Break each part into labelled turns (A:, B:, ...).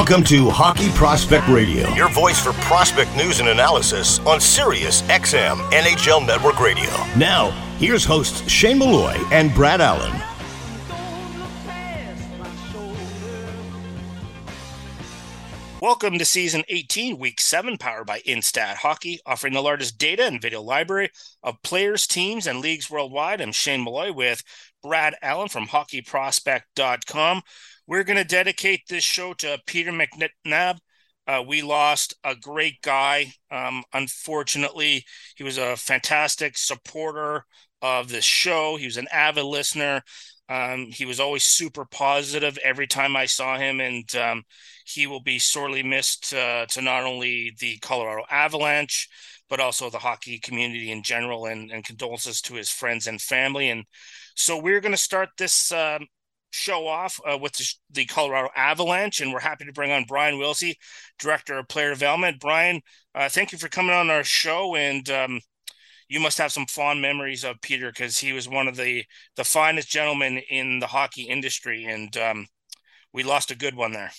A: Welcome to Hockey Prospect Radio, your voice for prospect news and analysis on Sirius XM NHL Network Radio. Now, here's hosts Shane Malloy and Brad Allen.
B: Welcome to season 18, week 7, powered by Instat Hockey, offering the largest data and video library of players, teams, and leagues worldwide. I'm Shane Malloy with Brad Allen from hockeyprospect.com. We're going to dedicate this show to Peter McNab. Uh, we lost a great guy. Um, unfortunately, he was a fantastic supporter of this show. He was an avid listener. Um, he was always super positive every time I saw him, and um, he will be sorely missed uh, to not only the Colorado Avalanche, but also the hockey community in general. And, and condolences to his friends and family. And so we're going to start this um, show off uh, with the, the, Colorado Avalanche, and we're happy to bring on Brian Willsie, Director of Player Development. Brian, uh, thank you for coming on our show, and um, you must have some fond memories of Peter because he was one of the the finest gentlemen in the hockey industry, and um, we lost a good one there.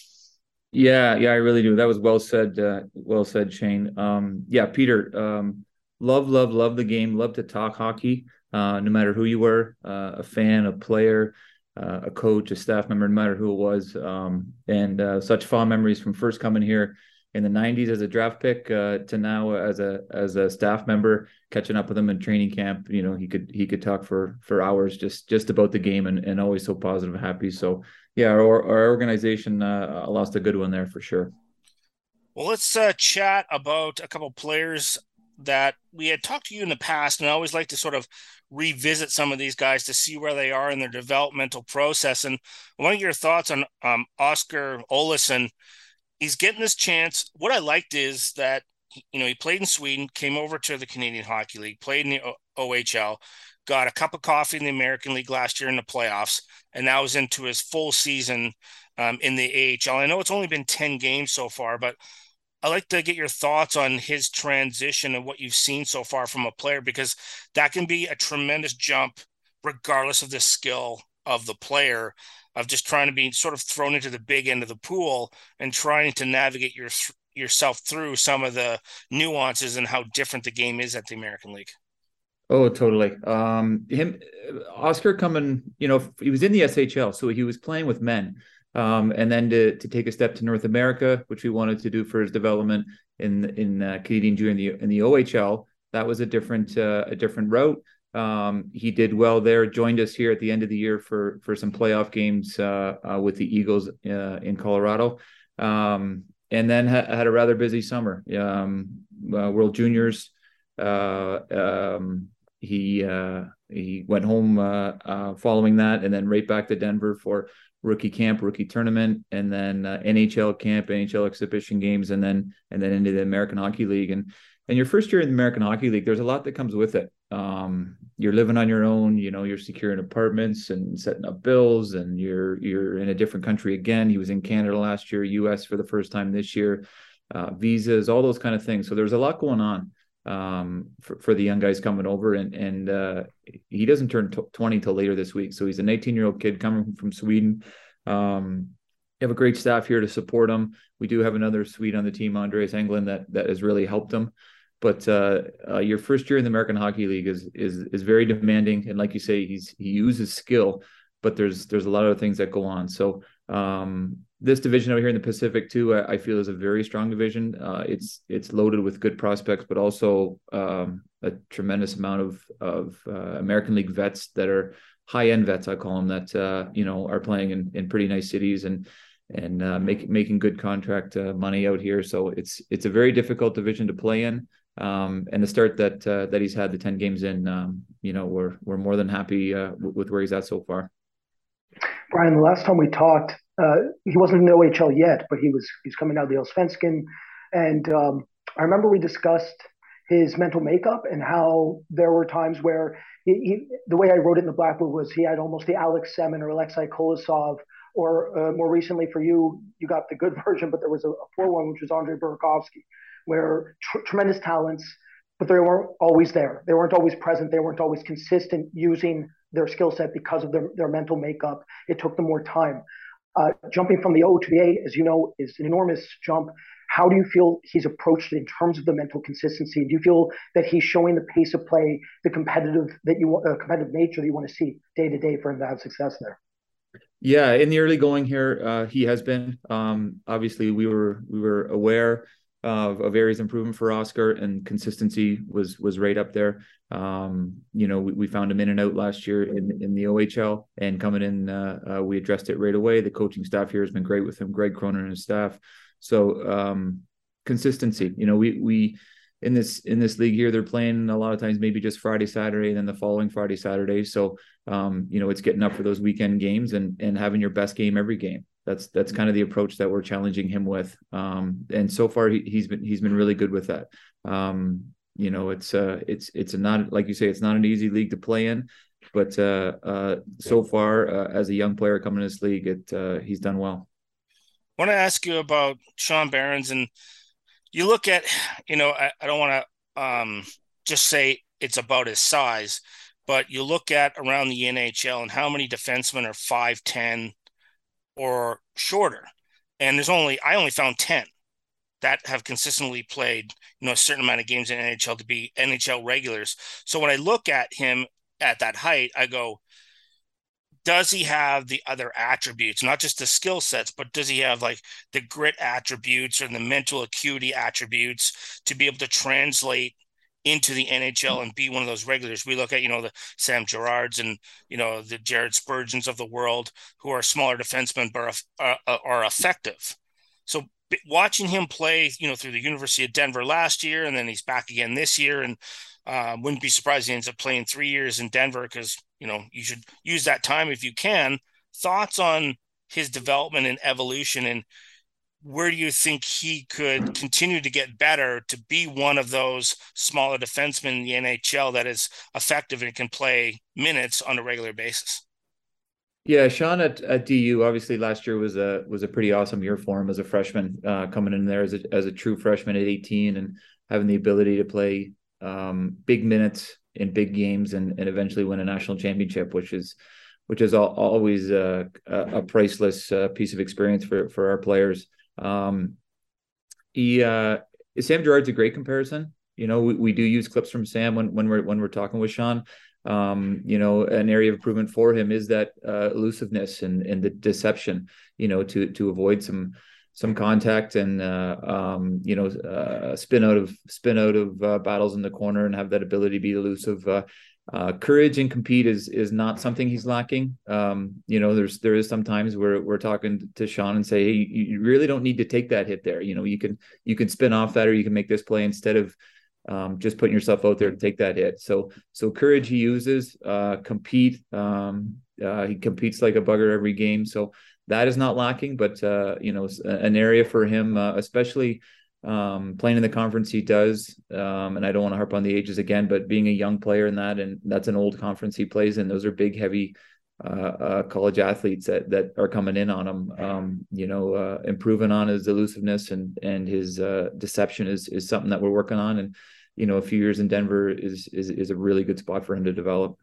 C: Yeah, yeah, I really do. That was well said. Uh, well said, Shane. Um, yeah, Peter. Um, love, love, love the game. Love to talk hockey. Uh, no matter who you were, uh, a fan, a player, uh, a coach, a staff member, no matter who it was. Um, and uh, such fond memories from first coming here in the 90s as a draft pick uh, to now as a as a staff member catching up with him in training camp you know he could he could talk for for hours just just about the game and, and always so positive and happy so yeah our, our organization uh, lost a good one there for sure
B: well let's uh, chat about a couple players that we had talked to you in the past and i always like to sort of revisit some of these guys to see where they are in their developmental process. And one of your thoughts on um, Oskar Olausson. He's getting this chance. What I liked is that you know he played in Sweden, came over to the Canadian Hockey League, played in the OHL, got a cup of coffee in the American League last year in the playoffs, and now is into his full season um, in the AHL. I know it's only been ten games so far, but I'd like to get your thoughts on his transition and what you've seen so far from a player because that can be a tremendous jump, regardless of the skill of the player, of just trying to be sort of thrown into the big end of the pool and trying to navigate your yourself through some of the nuances and how different the game is at the American League.
C: Oh, totally. Um, him, Oskar coming, you know, he was in the SHL, so he was playing with men um, and then to to take a step to North America, which we wanted to do for his development in in uh, Canadian Junior in the in the OHL. That was a different uh, a different route. Um, he did well there. Joined us here at the end of the year for for some playoff games uh, uh with the Eagles uh, in Colorado, um, and then ha- had a rather busy summer. Um, uh, World Juniors. Um, he he went home following that, and then right back to Denver for rookie camp, rookie tournament, and then uh, NHL camp, NHL exhibition games, and then and then into the American Hockey League. And and your first year in the American Hockey League, there's a lot that comes with it. Um, you're living on your own, you know, you're securing apartments and setting up bills, and you're you're in a different country again. He was in Canada last year, U.S. for the first time this year, uh, visas, all those kind of things. So there's a lot going on um, for, for the young guys coming over and and uh, he doesn't turn t- 20 till later this week. So he's an 18 year old kid coming from sweden. Um, we have a great staff here to support him. We do have another swede on the team andreas englund that that has really helped him. But uh, uh, your first year in the american hockey league is is is very demanding. And like you say he's he uses skill but there's there's a lot of things that go on. So um, this division over here in the Pacific too, I, I feel is a very strong division. Uh, it's it's loaded with good prospects, but also um, a tremendous amount of of uh, American League vets that are high end vets. I call them that uh, you know are playing in, in pretty nice cities and and uh, making making good contract uh, money out here. So it's it's a very difficult division to play in. Um, and the start that uh, that he's had the ten games in, um, you know, we're we're more than happy with where he's at so far.
D: Brian, the last time we talked, uh, he wasn't in the OHL yet, but he was he's coming out of the Allsvenskan, and um, I remember we discussed his mental makeup and how there were times where he, he, the way I wrote it in the Black Book was he had almost the Alex Semin or Alexei Kolosov, or uh, more recently for you, you got the good version, but there was a, a poor one, which was Andre Burakovsky, where tr- tremendous talents, but they weren't always there. They weren't always present. They weren't always consistent using their skill set because of their, their mental makeup. It took them more time. Uh, jumping from the O to the A, as you know, is an enormous jump. How do you feel he's approached it in terms of the mental consistency? Do you feel that he's showing the pace of play, the competitive that you uh, competitive nature that you want to see day to day for him to have success there?
C: Yeah, in the early going here, uh, he has been. Um, obviously, we were we were aware of, of areas improvement for Oskar, and consistency was was right up there. Um, you know, we, we, found him in and out last year in in the OHL, and coming in, uh, uh, we addressed it right away. The coaching staff here has been great with him, Greg Cronin and his staff. So um, consistency. You know, we we in this in this league here they're playing a lot of times maybe just friday saturday and then the following friday saturday. So um, you know it's getting up for those weekend games and and having your best game every game. That's that's kind of the approach that we're challenging him with. Um, and so far he, has been he's been really good with that. Um, you know it's uh it's it's not like you say it's not an easy league to play in but uh, uh, so far uh, as a young player coming to this league it uh, he's done well
B: I want to ask you about Sean Behrens and you look at, you know, I, I don't want to um, just say it's about his size, but you look at around the NHL and how many defensemen are 5'10 or shorter. And there's only, I only found 10 that have consistently played, you know, a certain amount of games in NHL to be NHL regulars. So when I look at him at that height, I go, does he have the other attributes, not just the skill sets, but does he have like the grit attributes or the mental acuity attributes to be able to translate into the NHL and be one of those regulars? We look at, you know, the Sam Girards and, you know, the Jared Spurgeons of the world who are smaller defensemen but are, are, are effective. So watching him play, you know, through the University of Denver last year, and then he's back again this year, and uh, wouldn't be surprised he ends up playing three years in Denver because you know you should use that time if you can. Thoughts on his development and evolution, and where do you think he could continue to get better to be one of those smaller defensemen in the NHL that is effective and can play minutes on a regular basis?
C: Yeah, Sean at, at DU obviously last year was a was a pretty awesome year for him as a freshman, uh, coming in there as a as a true freshman at 18 and having the ability to play um, big minutes in big games and, and eventually win a national championship, which is which is always a, a priceless uh, piece of experience for for our players. Um, he uh, Sam Girard's a great comparison. You know, we, we do use clips from Sam when when we're when we're talking with Sean. Um, you know, an area of improvement for him is that uh, elusiveness and and the deception. You know, to to avoid some some contact and uh, um, you know uh, spin out of spin out of uh, battles in the corner and have that ability to be elusive. Uh, uh, courage and compete is is not something he's lacking. Um, you know, there's there is sometimes where we're talking to Sean and say, hey, you really don't need to take that hit there. You know, you can you can spin off that or you can make this play instead of um, just putting yourself out there to take that hit. So so courage he uses, uh, compete. Um, he competes like a bugger every game. So that is not lacking, but uh, you know, an area for him, uh, especially um, playing in the conference he does. Um, and I don't want to harp on the ages again, but being a young player in that, and that's an old conference he plays in. Those are big, heavy uh, uh college athletes that that are coming in on him. Um, you know, uh, improving on his elusiveness and and his uh, deception is is something that we're working on. And you know, a few years in Denver is is is a really good spot for him to develop.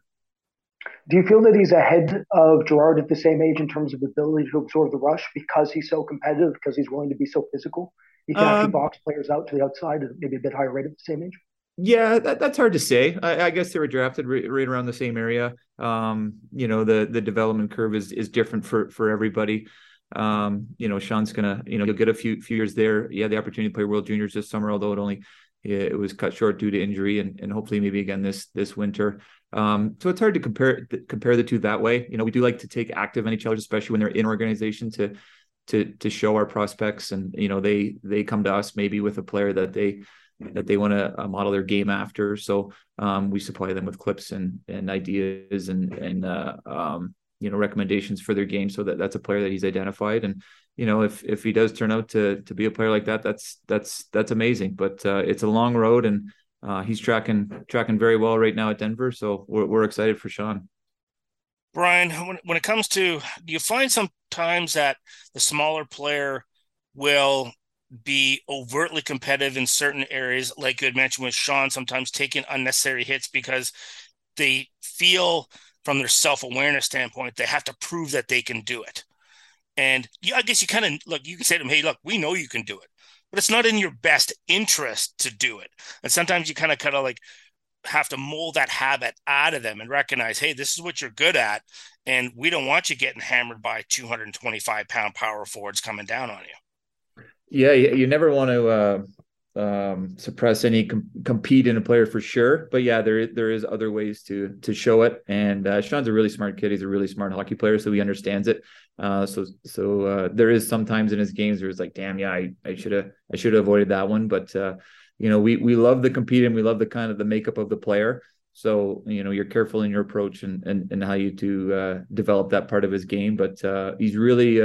D: Do you feel that he's ahead of Girard at the same age in terms of ability to absorb the rush because he's so competitive, because he's willing to be so physical? He can um, actually box players out to the outside at maybe a bit higher rate at the same age?
C: Yeah, that, that's hard to say. I, I guess they were drafted right, right around the same area. Um, you know, the the development curve is is different for for everybody. Um, you know, Sean's gonna, you know, he'll get a few few years there. He had the opportunity to play World Juniors this summer, although it only it was cut short due to injury, and, and hopefully maybe again this this winter. Um, so it's hard to compare compare the two that way. You know, we do like to take active NHLers, especially when they're in organization, to to to show our prospects, and you know they they come to us maybe with a player that they that they want to uh, model their game after. So um, we supply them with clips and and ideas and and uh, um, you know recommendations for their game, so that that's a player that he's identified. And you know if if he does turn out to to be a player like that, that's that's that's amazing. But uh, it's a long road and uh, he's tracking tracking very well right now at Denver, so we're we're excited for Sean.
B: Brian, when when it comes to, do you find sometimes that the smaller player will be overtly competitive in certain areas, like you had mentioned with Sean, sometimes taking unnecessary hits because they feel from their self awareness standpoint they have to prove that they can do it. And I guess you kind of look, you can say to them, hey, look, we know you can do it, but it's not in your best interest to do it. And sometimes you kind of kind of like have to mold that habit out of them and recognize, hey, this is what you're good at. And we don't want you getting hammered by 225 pound power forwards coming down on you.
C: Yeah, you never want to uh, um, suppress any com- compete in a player for sure. But yeah, there there is other ways to to show it. And uh, Sean's a really smart kid. He's a really smart hockey player, so he understands it. Uh, so so uh, there is sometimes in his games where it's like, damn, yeah, I should have I should have avoided that one. But uh, you know, we we love the compete and we love the kind of the makeup of the player. So you know, you're careful in your approach and and, and how you to uh, develop that part of his game. But uh, he's really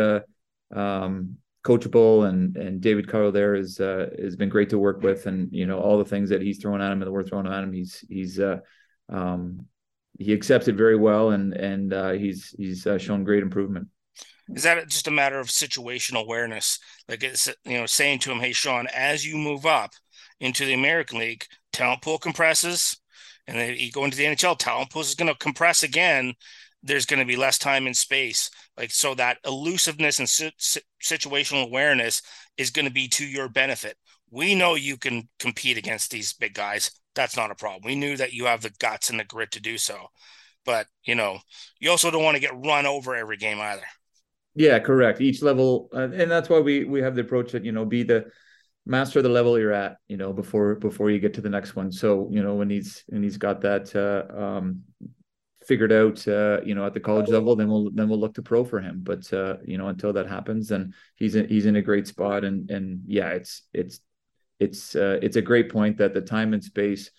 C: um, coachable and and David Carle there is uh, has been great to work with and you know all the things that he's throwing at him and that we're throwing at him he's he's uh, um, he accepts it very well and and uh, he's he's uh, shown great improvement.
B: Is that just a matter of situational awareness? Like it's you know saying to him, "Hey, Sean, as you move up into the American League, talent pool compresses, and then you go into the NHL, talent pool is going to compress again, there's going to be less time and space like so that elusiveness and si- situational awareness is going to be to your benefit. We know you can compete against these big guys. That's not a problem. We knew that you have the guts and the grit to do so. But you know you also don't want to get run over every game either.
C: Yeah correct. Each level uh, and that's why we we have the approach that you know be the master the level you're at you know before before you get to the next one. So you know when he's and he's got that uh, um figured out, uh, you know, at the college level, then we'll then we'll look to pro for him. But uh, you know, until that happens, then he's in, he's in a great spot. And and yeah, it's it's it's uh, it's a great point that the time and space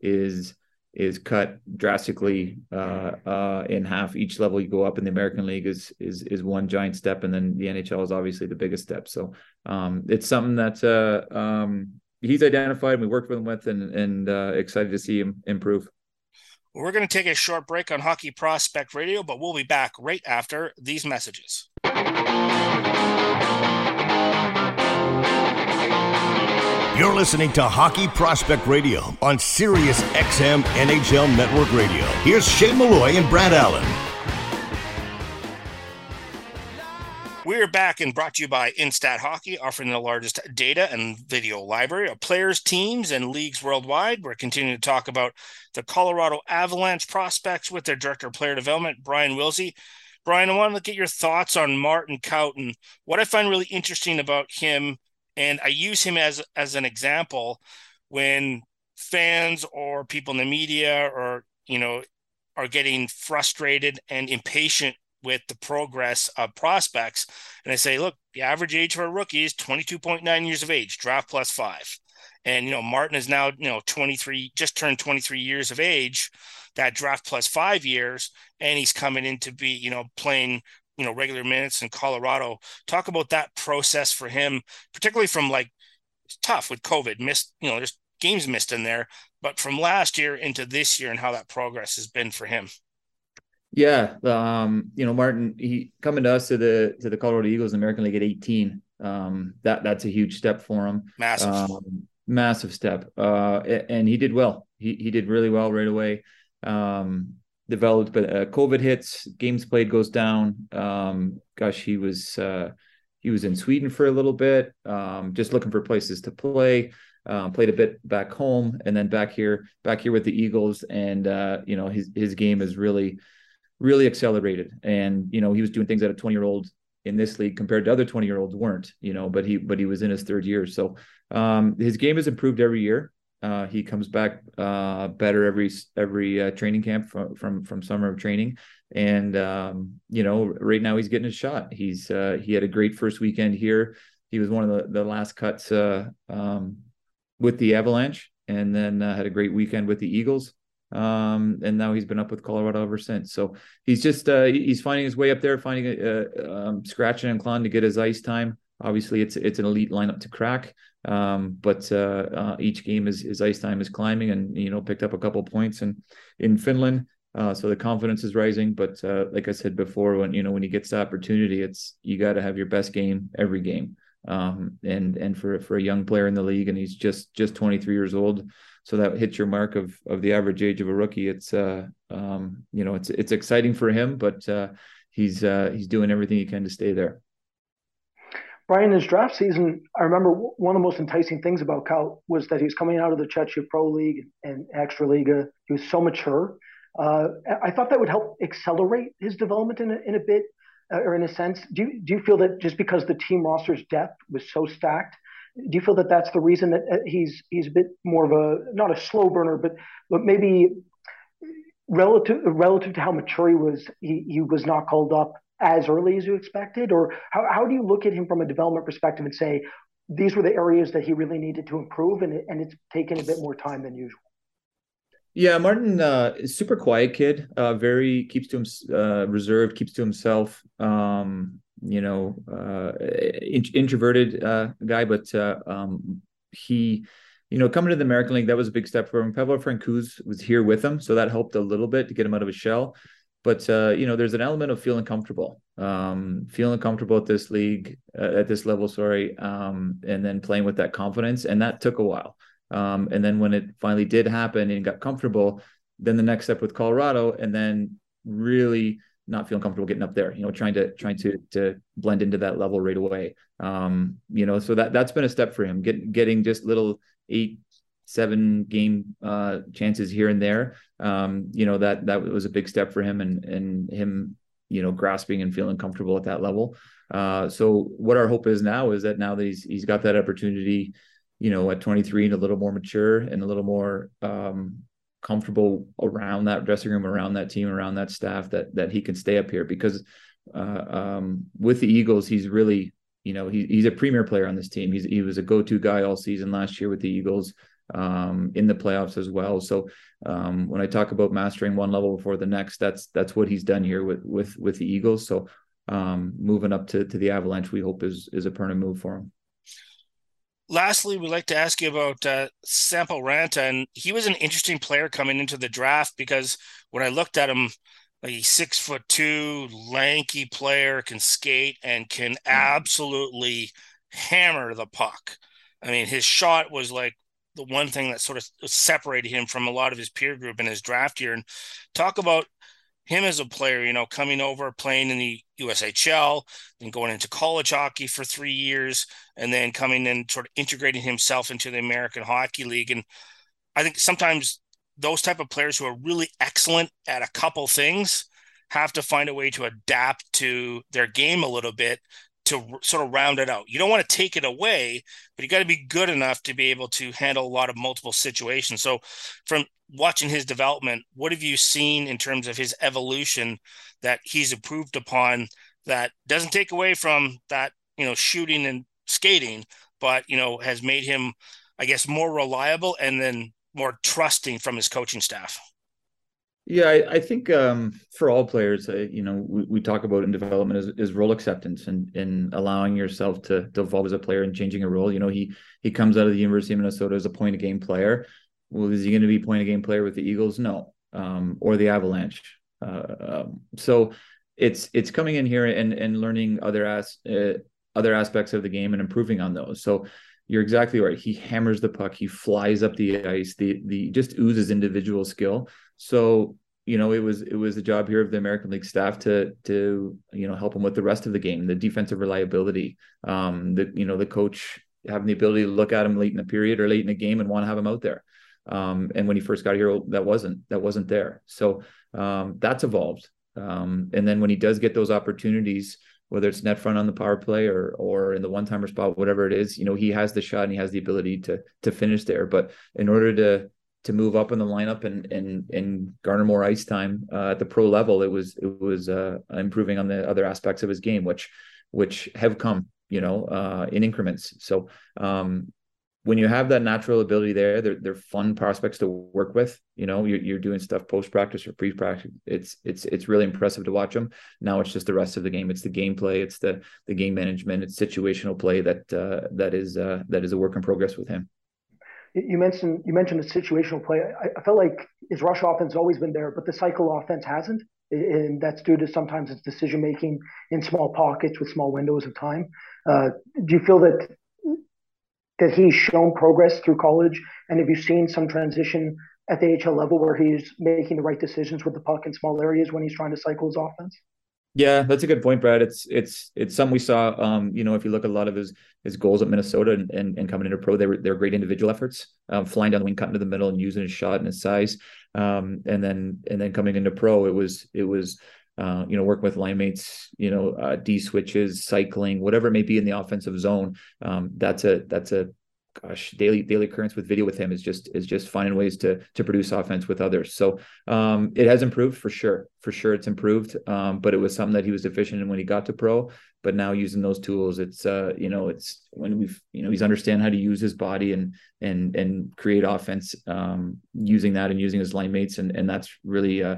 C: is is cut drastically uh, uh, in half. Each level you go up in the American League is is is one giant step, and then the NHL is obviously the biggest step. So um, it's something that uh, um, he's identified. And we worked with him with, and and uh, excited to see him improve.
B: We're going to take a short break on Hockey Prospect Radio, but we'll be back right after these messages.
A: You're listening to Hockey Prospect Radio on Sirius XM NHL Network Radio. Here's Shane Malloy and Brad Allen.
B: We're back and brought to you by Instat Hockey, offering the largest data and video library of players, teams, and leagues worldwide. We're continuing to talk about the Colorado Avalanche prospects with their director of player development, Brian Willsie. Brian, I want to get your thoughts on Martin Kaut. What I find really interesting about him, and I use him as as an example when fans or people in the media or you know are getting frustrated and impatient with the progress of prospects. And I say, look, the average age for a rookie is 22.9 years of age, draft plus five. And, you know, Martin is now, you know, 23, just turned 23 years of age, that draft plus five years. And he's coming in to be, you know, playing, you know, regular minutes in Colorado. Talk about that process for him, particularly from like, it's tough with COVID, missed, you know, there's games missed in there, but from last year into this year and how that progress has been for him.
C: Yeah, um, you know, Martin, he coming to us to the to the Colorado Eagles American League at 18. Um, that that's a huge step for him.
B: Massive, um,
C: massive step. Uh, and he did well. He he did really well right away. Um, developed, but uh, COVID hits, games played goes down. Um, gosh, he was uh, he was in Sweden for a little bit, um, just looking for places to play. Um, played a bit back home, and then back here, back here with the Eagles, and uh, you know his his game is really really accelerated. And you know, he was doing things that a 20 year old in this league compared to other 20 year olds weren't. You know, but he but he was in his third year, so um, his game has improved every year. Uh, he comes back uh, better every every uh, training camp from from from summer of training, and um, you know right now he's getting his shot. He's uh, he had a great first weekend here. He was one of the the last cuts uh, um, with the Avalanche, and then uh, had a great weekend with the Eagles um, and now he's been up with Colorado ever since. So he's just uh, he's finding his way up there, finding uh, um, scratching and clawing to get his ice time. Obviously, it's it's an elite lineup to crack, um, but uh, uh each game is his ice time is climbing, and you know picked up a couple points and in Finland. Uh, so the confidence is rising, but uh, like I said before, when you know when he gets the opportunity, it's you got to have your best game every game. Um, and and for for a young player in the league, and he's just just 23 years old, so that hits your mark of of the average age of a rookie. It's uh, um, you know, it's it's exciting for him, but uh, he's uh, he's doing everything he can to stay there.
D: Brian, his draft season, I remember one of the most enticing things about Kaut was that he was coming out of the Czechia Pro League and Extraliga. He was so mature. Uh, I thought that would help accelerate his development in a, in a bit, or in a sense. Do you, do you feel that just because the team roster's depth was so stacked, do you feel that that's the reason that uh, he's he's a bit more of a not a slow burner, but but maybe relative relative to how mature he was, he, he was not called up as early as you expected? Or how, how do you look at him from a development perspective and say, these were the areas that he really needed to improve and, and it's taken a bit more time than usual?
C: Yeah, Martin uh, is super quiet kid. Uh, very keeps to him uh, reserved, keeps to himself. Um, you know, uh, in- introverted uh, guy, but uh, um, he, you know, coming to the American League that was a big step for him. Pavel Francouz was here with him, so that helped a little bit to get him out of his shell but uh, you know there's an element of feeling comfortable um, feeling comfortable at this league uh, at this level sorry um, and then playing with that confidence and that took a while um, and then when it finally did happen and got comfortable then the next step with colorado and then really not feeling comfortable getting up there you know trying to trying to to blend into that level right away um, you know so that that's been a step for him Get, getting just little eight seven game uh, chances here and there. Um, you know that that was a big step for him and and him you know grasping and feeling comfortable at that level. Uh, so what our hope is now is that now that he's he's got that opportunity, you know, at 23 and a little more mature and a little more um, comfortable around that dressing room, around that team, around that staff, that that he can stay up here because uh, um, with the Eagles, he's really you know he, he's a premier player on this team. He's he was a go to guy all season last year with the Eagles um, in the playoffs as well. So um, when I talk about mastering one level before the next, that's that's what he's done here with with with the Eagles. So um, moving up to to the Avalanche, we hope is is a permanent move for him.
B: Lastly, we'd like to ask you about uh, Sampo Ranta, and he was an interesting player coming into the draft because when I looked at him, like he's six foot two, lanky player, can skate and can hmm. absolutely hammer the puck. I mean, his shot was like the one thing that sort of separated him from a lot of his peer group in his draft year. And talk about him as a player, you know, coming over, playing in the USHL, then going into college hockey for three years, and then coming and sort of integrating himself into the American Hockey League. And I think sometimes those type of players who are really excellent at a couple things have to find a way to adapt to their game a little bit to sort of round it out. You don't want to take it away, but you got to be good enough to be able to handle a lot of multiple situations. So, from watching his development, what have you seen in terms of his evolution that he's improved upon that doesn't take away from that, you know, shooting and skating, but, you know, has made him, I guess, more reliable and then more trusting from his coaching staff?
C: Yeah, I, I think um, for all players, uh, you know, we, we, talk about in development is, is role acceptance and in allowing yourself to, to evolve as a player and changing a role. You know, he he comes out of the University of Minnesota as a point of game player. Well, is he going to be point of game player with the Eagles? No, um, or the Avalanche. Uh, um, so it's it's coming in here and and learning other as uh, other aspects of the game and improving on those. So you're exactly right. He hammers the puck. He flies up the ice. The the just oozes individual skill. So you know, it was it was a job here of the American League staff to to you know help him with the rest of the game, the defensive reliability, um, the you know the coach having the ability to look at him late in the period or late in the game and want to have him out there. Um, and when he first got here, that wasn't that wasn't there. So um, that's evolved. Um, and then when he does get those opportunities, whether it's net front on the power play or or in the one timer spot, whatever it is, you know, he has the shot and he has the ability to to finish there. But in order to to move up in the lineup and and and garner more ice time uh, at the pro level. It was it was uh, improving on the other aspects of his game, which which have come you know uh, in increments. So um, when you have that natural ability there, they're they're fun prospects to work with. You know, you're, you're doing stuff post practice or pre practice. It's it's it's really impressive to watch them. Now it's just the rest of the game. It's the gameplay. It's the the game management. It's situational play that uh, that is uh, that is a work in progress with him
D: you mentioned you mentioned the situational play. I, I, felt like his rush offense has always been there, but the cycle offense hasn't, and that's due to sometimes its decision making in small pockets with small windows of time. Uh, do you feel that that he's shown progress through college, and have you seen some transition at the HL level where he's making the right decisions with the puck in small areas when he's trying to cycle his offense?
C: Yeah, that's a good point, Brad. It's it's it's something we saw. Um, you know, if you look at a lot of his his goals at Minnesota and, and, and coming into pro, they were they were great individual efforts. Um, flying down the wing, cutting to the middle, and using his shot and his size. Um, and then and then coming into pro, it was it was uh, you know, working with line mates, you know, uh, D switches, cycling, whatever it may be in the offensive zone. Um, that's a that's a gosh daily daily occurrence with video with him is just is just finding ways to to produce offense with others. So um it has improved for sure for sure it's improved um but it was something that he was deficient in when he got to pro but now using those tools it's uh you know it's when we've you know he's understand how to use his body and and and create offense um using that and using his line mates and and that's really uh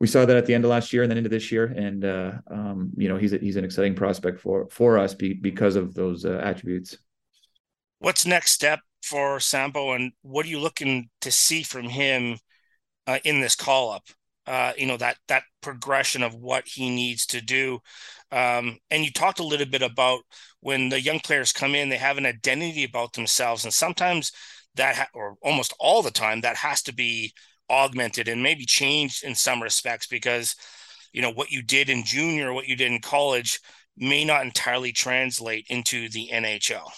C: we saw that at the end of last year and then into this year and uh um you know he's a, he's an exciting prospect for for us be, because of those uh, attributes
B: what's next step for Sampo, and what are you looking to see from him uh, in this call up? Uh, you know that that progression of what he needs to do. Um, and you talked a little bit about when the young players come in, they have an identity about themselves, and sometimes that, ha- or almost all the time, that has to be augmented and maybe changed in some respects because you know what you did in junior, what you did in college, may not entirely translate into the NHL.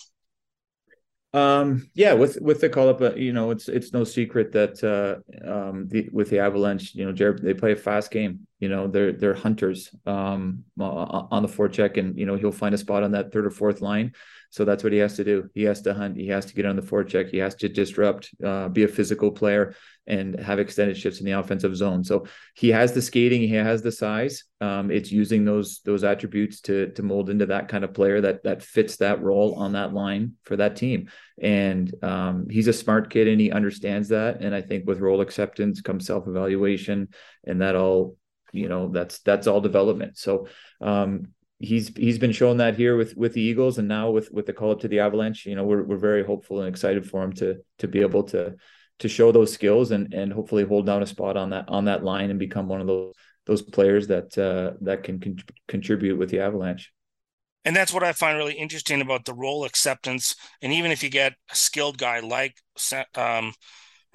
C: Um, yeah, with with the call up, uh, you know, it's it's no secret that uh, um, the, with the Avalanche, you know, Jared, they play a fast game. You know, they're they're hunters um, on the forecheck, and you know he'll find a spot on that third or fourth line. So that's what he has to do. He has to hunt. He has to get on the forecheck. He has to disrupt, uh, be a physical player, and have extended shifts in the offensive zone. So he has the skating. He has the size. Um, it's using those those attributes to to mold into that kind of player that that fits that role on that line for that team. And um, he's a smart kid, and he understands that. And I think with role acceptance comes self evaluation, and that all you know that's that's all development. So um, he's he's been showing that here with with the Eagles and now with with the call up to the Avalanche. You know, we're we're very hopeful and excited for him to to be able to to show those skills and and hopefully hold down a spot on that on that line and become one of those those players that uh, that can con- contribute with the Avalanche.
B: And that's what I find really interesting about the role acceptance. And even if you get a skilled guy like um,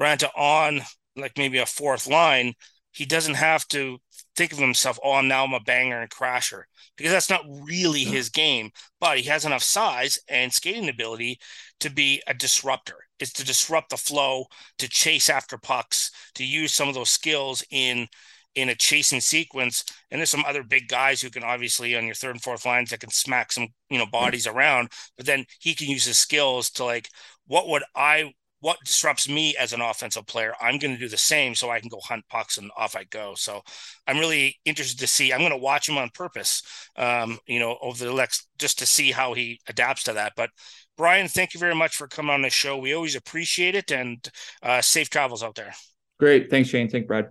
B: Ranta on, like maybe a fourth line, he doesn't have to think of himself, oh, I'm now I'm a banger and crasher, because that's not really his game. But he has enough size and skating ability to be a disruptor. It's to disrupt the flow, to chase after pucks, to use some of those skills in in a chasing sequence. And there's some other big guys who can obviously on your third and fourth lines that can smack some, you know, bodies around, but then he can use his skills to like, what would I what disrupts me as an offensive player, I'm going to do the same so I can go hunt pucks and off I go. So I'm really interested to see. I'm going to watch him on purpose, um, you know, over the next just to see how he adapts to that. But Brian, thank you very much for coming on the show. We always appreciate it and uh, safe travels out there.
C: Great. Thanks, Shane. Thank Brad.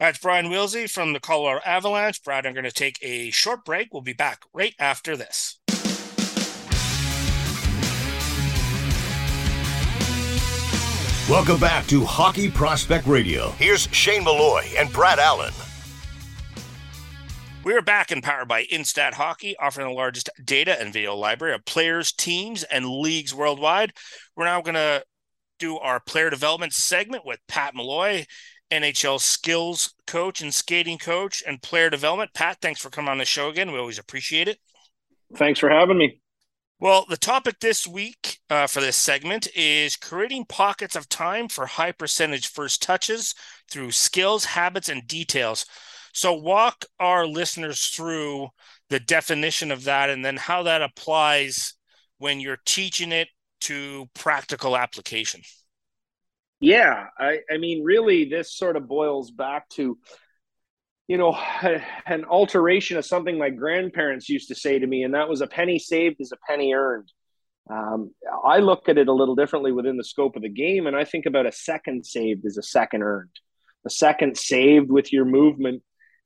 B: That's Brian Willsie from the Colorado Avalanche. Brad, I'm going to take a short break. We'll be back right after this.
A: Welcome back to Hockey Prospect Radio. Here's Shane Malloy and Brad Allen.
B: We're back and powered by Instat Hockey, offering the largest data and video library of players, teams, and leagues worldwide. We're now going to do our player development segment with Pat Malloy, NHL skills coach and skating coach and player development. Pat, thanks for coming on the show again. We always appreciate it.
E: Thanks for having me.
B: Well, the topic this week uh, for this segment is creating pockets of time for high percentage first touches through skills, habits, and details. So, walk our listeners through the definition of that and then how that applies when you're teaching it to practical application.
E: Yeah, I, I mean, really, this sort of boils back to you know, an alteration of something my grandparents used to say to me, and that was a penny saved is a penny earned. Um, I look at it a little differently within the scope of the game, and I think about a second saved is a second earned. A second saved with your movement,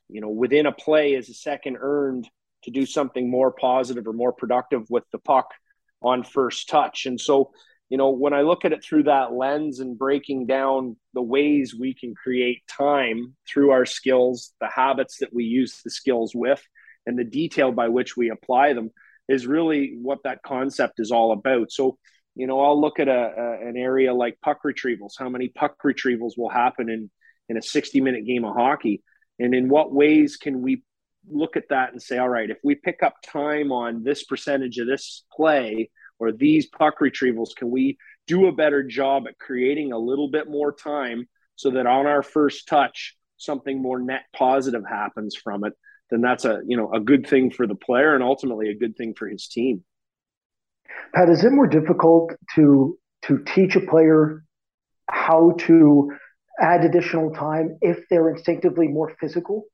E: you know, within a play is a second earned to do something more positive or more productive with the puck on first touch. And so you know, when I look at it through that lens and breaking down the ways we can create time through our skills, the habits that we use the skills with, and the detail by which we apply them is really what that concept is all about. So, you know, I'll look at a, a an area like puck retrievals. How many puck retrievals will happen in in a 60 minute game of hockey? And in what ways can we look at that and say, all right, if we pick up time on this percentage of this play or these puck retrievals, can we do a better job at creating a little bit more time so that on our first touch, something more net positive happens from it? Then that's a you know a good thing for the player and ultimately a good thing for his team.
D: Pat, is it more difficult to to teach a player how to add additional time if they're instinctively more physical?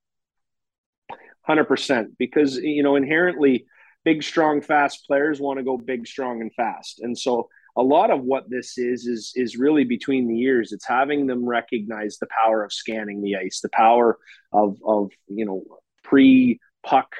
E: Hundred percent, because you know inherently, big, strong, fast players want to go big, strong, and fast, and so a lot of what this is is is really between the years It's having them recognize the power of scanning the ice, the power of of you know pre puck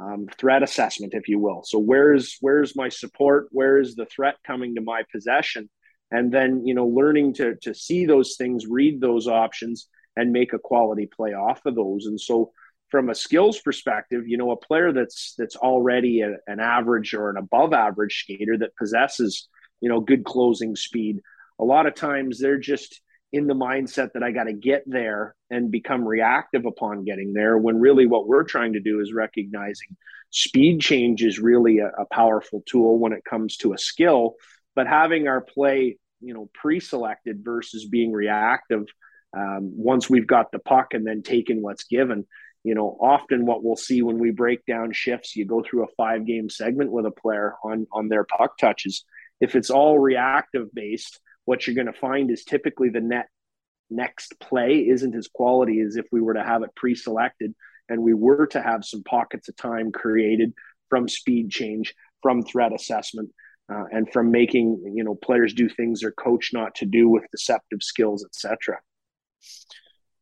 E: um, threat assessment, if you will. So where's where's my support? Where is the threat coming to my possession? And then you know, learning to to see those things, read those options, and make a quality play off of those. And so, from a skills perspective, you know, a player that's that's already a, an average or an above average skater that possesses you know good closing speed, a lot of times they're just in the mindset that I got to get there and become reactive upon getting there. When really what we're trying to do is recognizing speed change is really a, a powerful tool when it comes to a skill, but having our play, you know, pre-selected versus being reactive um, once we've got the puck and then taking what's given. You know, often what we'll see when we break down shifts, you go through a five game segment with a player on on their puck touches. If it's all reactive based, what you're going to find is typically the net next play isn't as quality as if we were to have it pre-selected and we were to have some pockets of time created from speed change from threat assessment uh, and from making you know players do things they're coached not to do with deceptive skills etc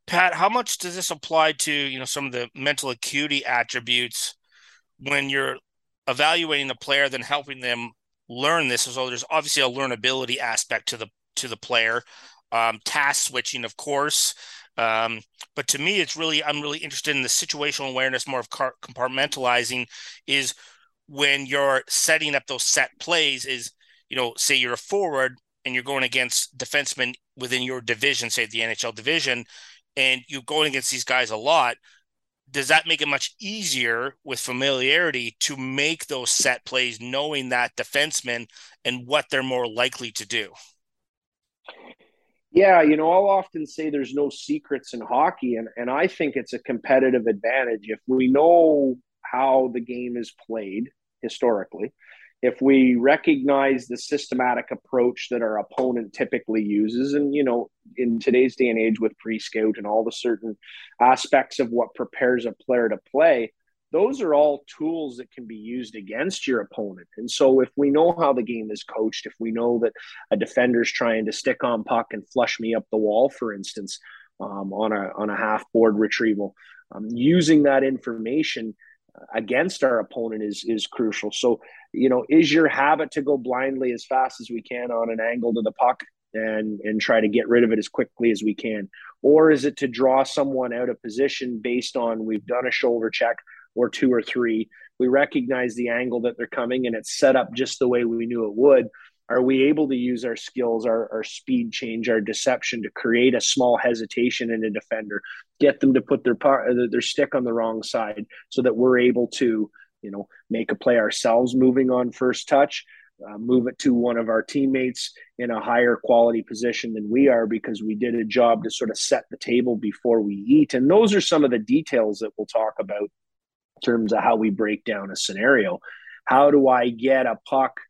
B: pat how much does this apply to you know some of the mental acuity attributes when you're evaluating the player then helping them learn this. So there's obviously a learnability aspect to the to the player. Um, task switching, of course. Um, but to me, it's really I'm really interested in the situational awareness, more of car- compartmentalizing. Is when you're setting up those set plays. Is you know, say you're a forward and you're going against defensemen within your division, say the NHL division, and you're going against these guys a lot does that make it much easier with familiarity to make those set plays, knowing that defenseman and what they're more likely to do?
E: Yeah, you know, I'll often say there's no secrets in hockey, and, and I think it's a competitive advantage if we know how the game is played historically if we recognize the systematic approach that our opponent typically uses and you know in today's day and age with pre-scout and all the certain aspects of what prepares a player to play those are all tools that can be used against your opponent and so if we know how the game is coached if we know that a defender's trying to stick on puck and flush me up the wall for instance um, on a on a half board retrieval um, using that information against our opponent is is crucial. So, you know, is your habit to go blindly as fast as we can on an angle to the puck and and try to get rid of it as quickly as we can, or is it to draw someone out of position based on we've done a shoulder check or two or three, we recognize the angle that they're coming and it's set up just the way we knew it would, are we able to use our skills, our, our speed change, our deception to create a small hesitation in a defender, get them to put their their stick on the wrong side, so that we're able to, you know, make a play ourselves, moving on first touch, uh, move it to one of our teammates in a higher quality position than we are because we did a job to sort of set the table before we eat. And those are some of the details that we'll talk about in terms of how we break down a scenario. How do I get a puck?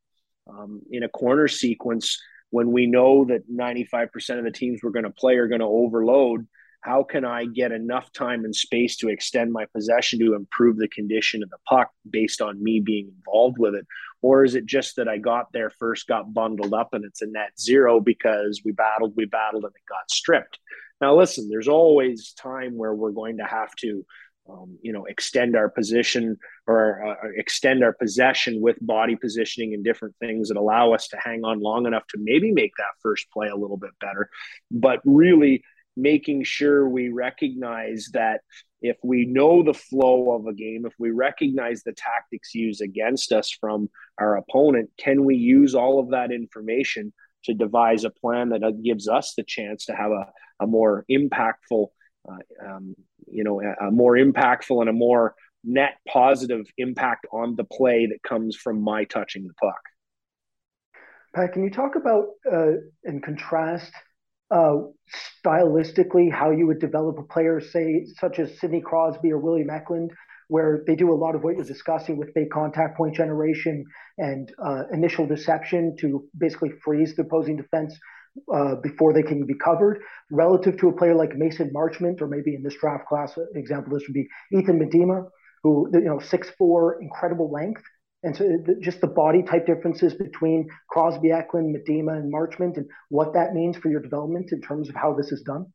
E: um, in a corner sequence when we know that 95% of the teams we're going to play are going to overload how can i get enough time and space to extend my possession to improve the condition of the puck based on me being involved with it or is it just that i got there first got bundled up and it's a net zero because we battled we battled and it got stripped now listen there's always time where we're going to have to um, you know, extend our position or uh, extend our possession with body positioning and different things that allow us to hang on long enough to maybe make that first play a little bit better. But really making sure we recognize that if we know the flow of a game, if we recognize the tactics used against us from our opponent, can we use all of that information to devise a plan that gives us the chance to have a, a more impactful uh, um, you know, a, a, more impactful and a more net positive impact on the play that comes from my touching the puck.
D: Pat, can you talk about uh, and contrast uh, stylistically how you would develop a player, say, such as Sidney Crosby or William Eklund, where they do a lot of what you're discussing with big contact point generation and uh, initial deception to basically freeze the opposing defense uh, before they can be covered, relative to a player like Mason Marchment, or maybe in this draft class uh, example, this would be Ethan Miedema, who you know six four, incredible length, and so just the body type differences between Crosby, Eklund, Miedema, and Marchment, and what that means for your development in terms of how this is done.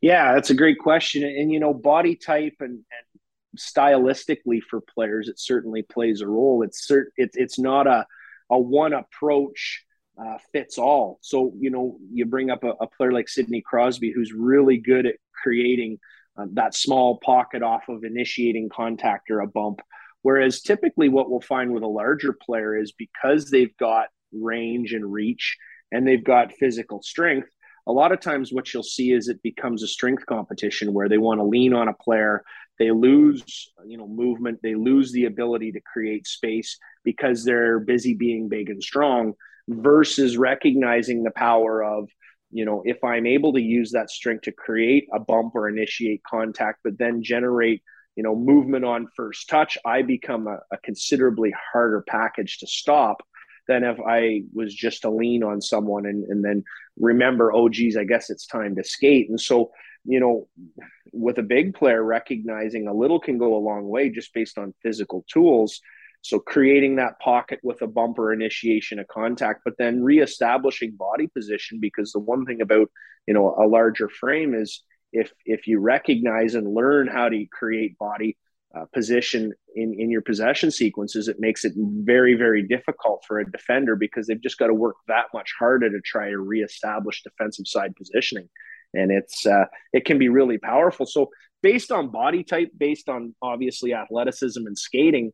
E: Yeah, that's a great question, and you know, body type and, and stylistically for players, it certainly plays a role. It's cert, it's it's not a a one approach uh, fits all. So you know, you bring up a, a, player like Sidney Crosby, who's really good at creating uh, that small pocket off of initiating contact or a bump. Whereas typically, what we'll find with a larger player is because they've got range and reach and they've got physical strength. A lot of times, what you'll see is it becomes a strength competition where they want to lean on a player they lose you know movement they lose the ability to create space because they're busy being big and strong versus recognizing the power of you know if i'm able to use that strength to create a bump or initiate contact but then generate you know movement on first touch i become a, a considerably harder package to stop than if i was just to lean on someone and, and then remember oh geez i guess it's time to skate and so you know, with a big player, recognizing a little can go a long way just based on physical tools. So creating that pocket with a bumper initiation of contact, but then reestablishing body position because the one thing about you know a larger frame is if if you recognize and learn how to create body uh, position in in your possession sequences, it makes it very very difficult for a defender because they've just got to work that much harder to try to reestablish defensive side positioning and it's uh, it can be really powerful. So based on body type, based on obviously athleticism and skating,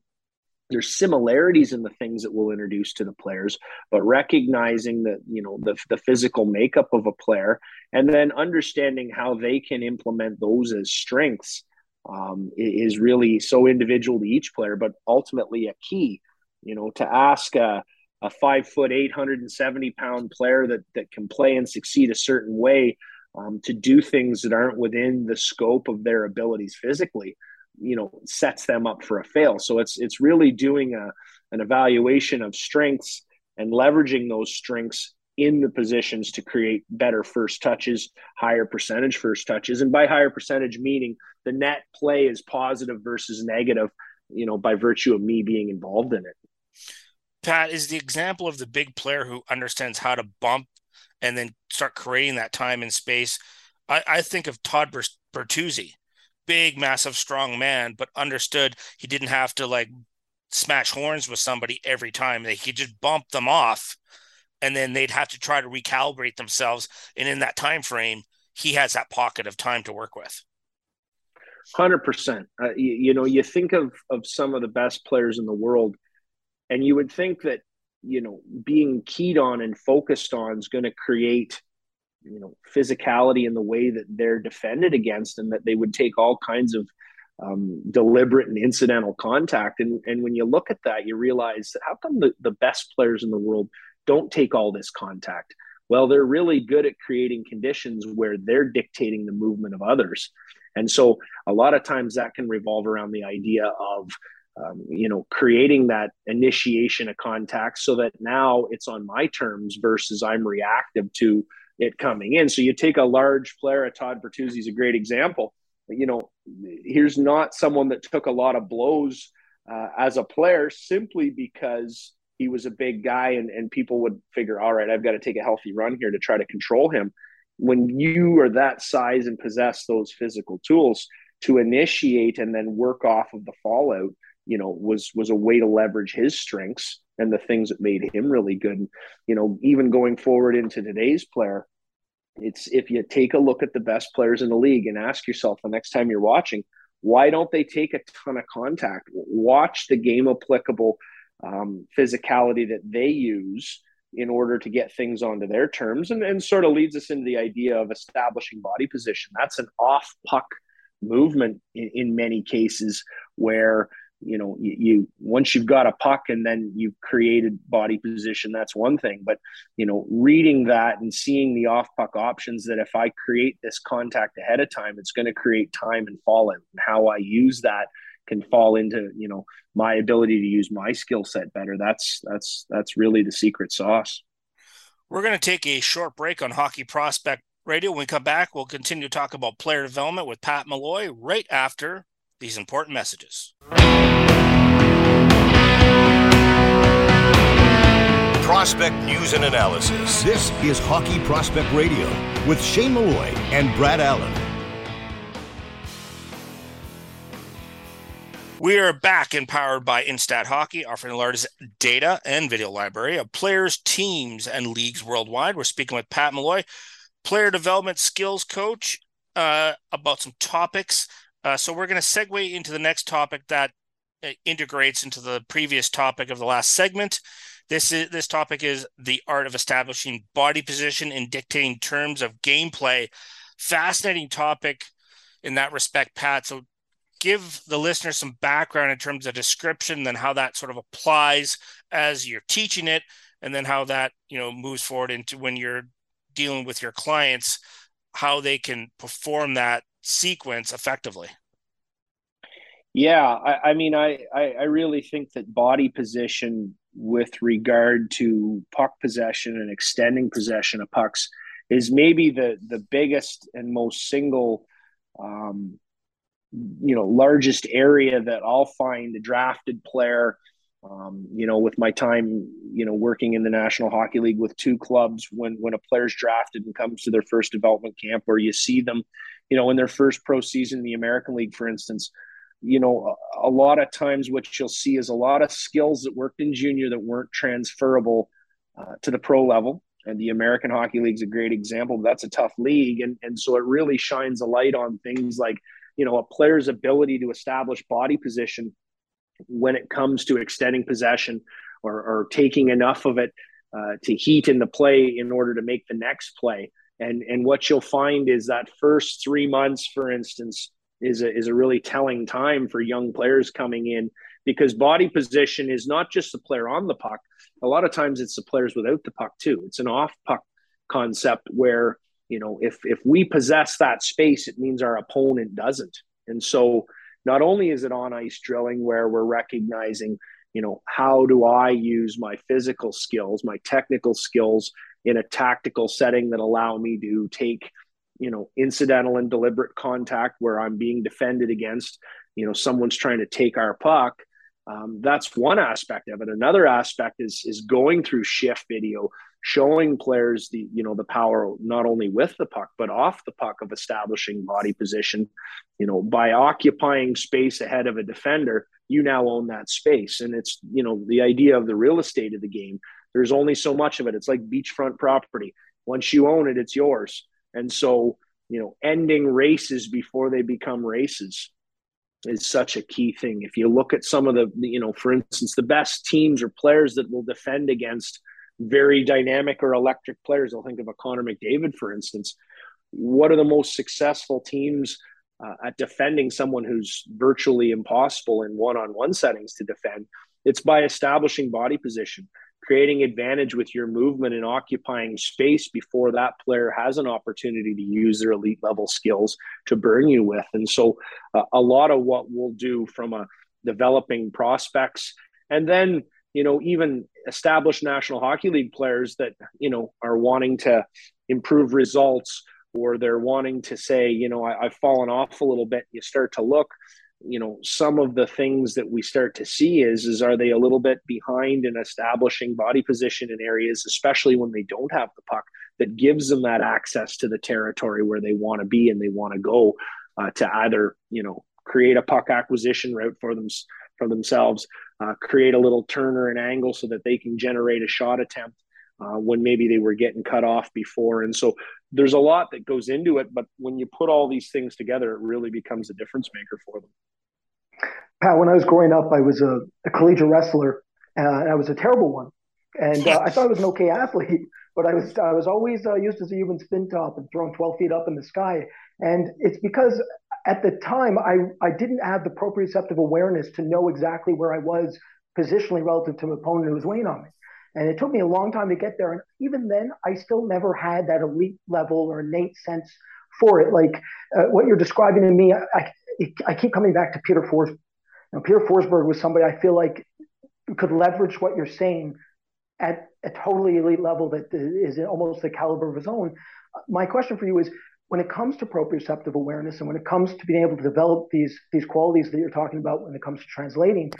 E: there's similarities in the things that we'll introduce to the players, but recognizing that you know the the physical makeup of a player, and then understanding how they can implement those as strengths um, is really so individual to each player, but ultimately a key. You know, to ask a, a five foot, eight hundred and seventy pound player that that can play and succeed a certain way um, to do things that aren't within the scope of their abilities physically you know sets them up for a fail. So it's it's really doing a, an evaluation of strengths and leveraging those strengths in the positions to create better first touches higher percentage first touches. And by higher percentage meaning the net play is positive versus negative you know by virtue of me being involved in it.
B: Pat is the example of the big player who understands how to bump and then start creating that time and space. I, I think of Todd Bertuzzi, big, massive, strong man, but understood he didn't have to like smash horns with somebody every time. They could just bump them off, and then they'd have to try to recalibrate themselves. And in that time frame, he has that pocket of time to work with.
E: Hundred uh, percent. You, you know, you think of of some of the best players in the world, and you would think that you know being keyed on and focused on is going to create you know physicality in the way that they're defended against and that they would take all kinds of um, deliberate and incidental contact. And and when you look at that you realize how come the, the best players in the world don't take all this contact? Well they're really good at creating conditions where they're dictating the movement of others. And so a lot of times that can revolve around the idea of um, you know, creating that initiation of contact so that now it's on my terms versus I'm reactive to it coming in. So you take a large player, a Todd Bertuzzi is a great example. You know, here's not someone that took a lot of blows uh, as a player simply because he was a big guy and, and people would figure, all right, I've got to take a healthy run here to try to control him. When you are that size and possess those physical tools to initiate and then work off of the fallout, you know was was a way to leverage his strengths and the things that made him really good. You know even going forward into today's player it's if you take a look at the best players in the league and ask yourself the next time you're watching why don't they take a ton of contact? Watch the game applicable um, physicality that they use in order to get things onto their terms and, and sort of leads us into the idea of establishing body position. That's an off puck movement in, in many cases where you know you, you, once you've got a puck and then you've created body position that's one thing. But you know reading that and seeing the off puck options that if i create this contact ahead of time it's going to create time and fall in. And how i use that can fall into you know my ability to use my skill set better. That's that's that's really the secret sauce.
B: We're going to take a short break on hockey prospect radio. When we come back we'll continue to talk about player development with pat malloy right after these important messages.
A: Prospect news and analysis. This is Hockey Prospect Radio with Shane Malloy and Brad Allen.
B: We are back empowered by Instat Hockey, offering the largest data and video library of players, teams, and leagues worldwide. We're speaking with Pat Malloy, player development skills coach, uh, about some topics uh, so we're going to segue into the next topic that uh, integrates into the previous topic of the last segment. This is this topic is the art of establishing body position and dictating terms of gameplay. Fascinating topic in that respect, Pat. So give the listener some background in terms of description, then how that sort of applies as you're teaching it, and then how that you know moves forward into when you're dealing with your clients, how they can perform that sequence effectively.
E: Yeah, I, I mean, I, I, I really think that body position with regard to puck possession and extending possession of pucks is maybe the the biggest and most single um, you know largest area that I'll find a drafted player um, you know with my time you know working in the National Hockey League with two clubs when when a player's drafted and comes to their first development camp or you see them you know, in their first pro season in the American League, for instance, you know, a, a lot of times what you'll see is a lot of skills that worked in junior that weren't transferable uh, to the pro level. And the American Hockey League is a great example. That's a tough league. And, and so it really shines a light on things like, you know, a player's ability to establish body position when it comes to extending possession or, or taking enough of it uh, to heat in the play in order to make the next play. And and what you'll find is that first three months, for instance, is a, is a really telling time for young players coming in because body position is not just the player on the puck. A lot of times it's the players without the puck too. It's an off puck concept where you know if if we possess that space, it means our opponent doesn't. And so not only is it on ice drilling where we're recognizing you know how do i use my physical skills my technical skills in a tactical setting that allow me to take you know incidental and deliberate contact where i'm being defended against you know someone's trying to take our puck um, that's one aspect of it. Another aspect is is going through shift video showing players the you know the power not only with the puck but off the puck of establishing body position. You know by occupying space ahead of a defender you now own that space. And it's you know the idea of the real estate of the game there's only so much of it. It's like beachfront property. Once you own it, it's yours. And so, you know, ending races before they become races is such a key thing. If you look at some of the, you know, for instance, the best teams or players that will defend against very dynamic or electric players, I'll think of a Connor McDavid, for instance. What are the most successful teams uh, at defending someone who's virtually impossible in one on one settings to defend? It's by establishing body position creating advantage with your movement and occupying space before that player has an opportunity to use their elite level skills to burn you with. And so, uh, a lot of what we'll do from a developing prospects and then you know even established national hockey league players that you know are wanting to improve results or they're wanting to say you know I, have fallen off a little bit you start to look you know some of the things that we start to see is is are they a little bit behind in establishing body position in areas especially when they don't have the puck that gives them that access to the territory where they want to be and they want to go uh, to either you know create a puck acquisition route for them for themselves uh, create a little turn or an angle so that they can generate a shot attempt uh, when maybe they were getting cut off before and so there's a lot that goes into it but when you put all these things together it really becomes a difference maker for them
D: Pat, when I was growing up, I was a, a collegiate wrestler, uh, and I was a terrible one. And uh, I thought I was an okay athlete, but I was I was always uh, used as a human spin top and thrown 12 feet up in the sky. And it's because at the time, I, I didn't have the proprioceptive awareness to know exactly where I was positionally relative to an opponent who was weighing on me. And it took me a long time to get there. And even then, I still never had that elite level or innate sense for it. Like uh, what you're describing to me, I, I, I, keep coming back to Peter Forsberg. Now, Peter Forsberg was somebody I feel like could leverage what you're saying at a totally elite level that is almost the caliber of his own. My question for you is when it comes to proprioceptive awareness and when it comes to being able to develop these these qualities that you're talking about when it comes to translating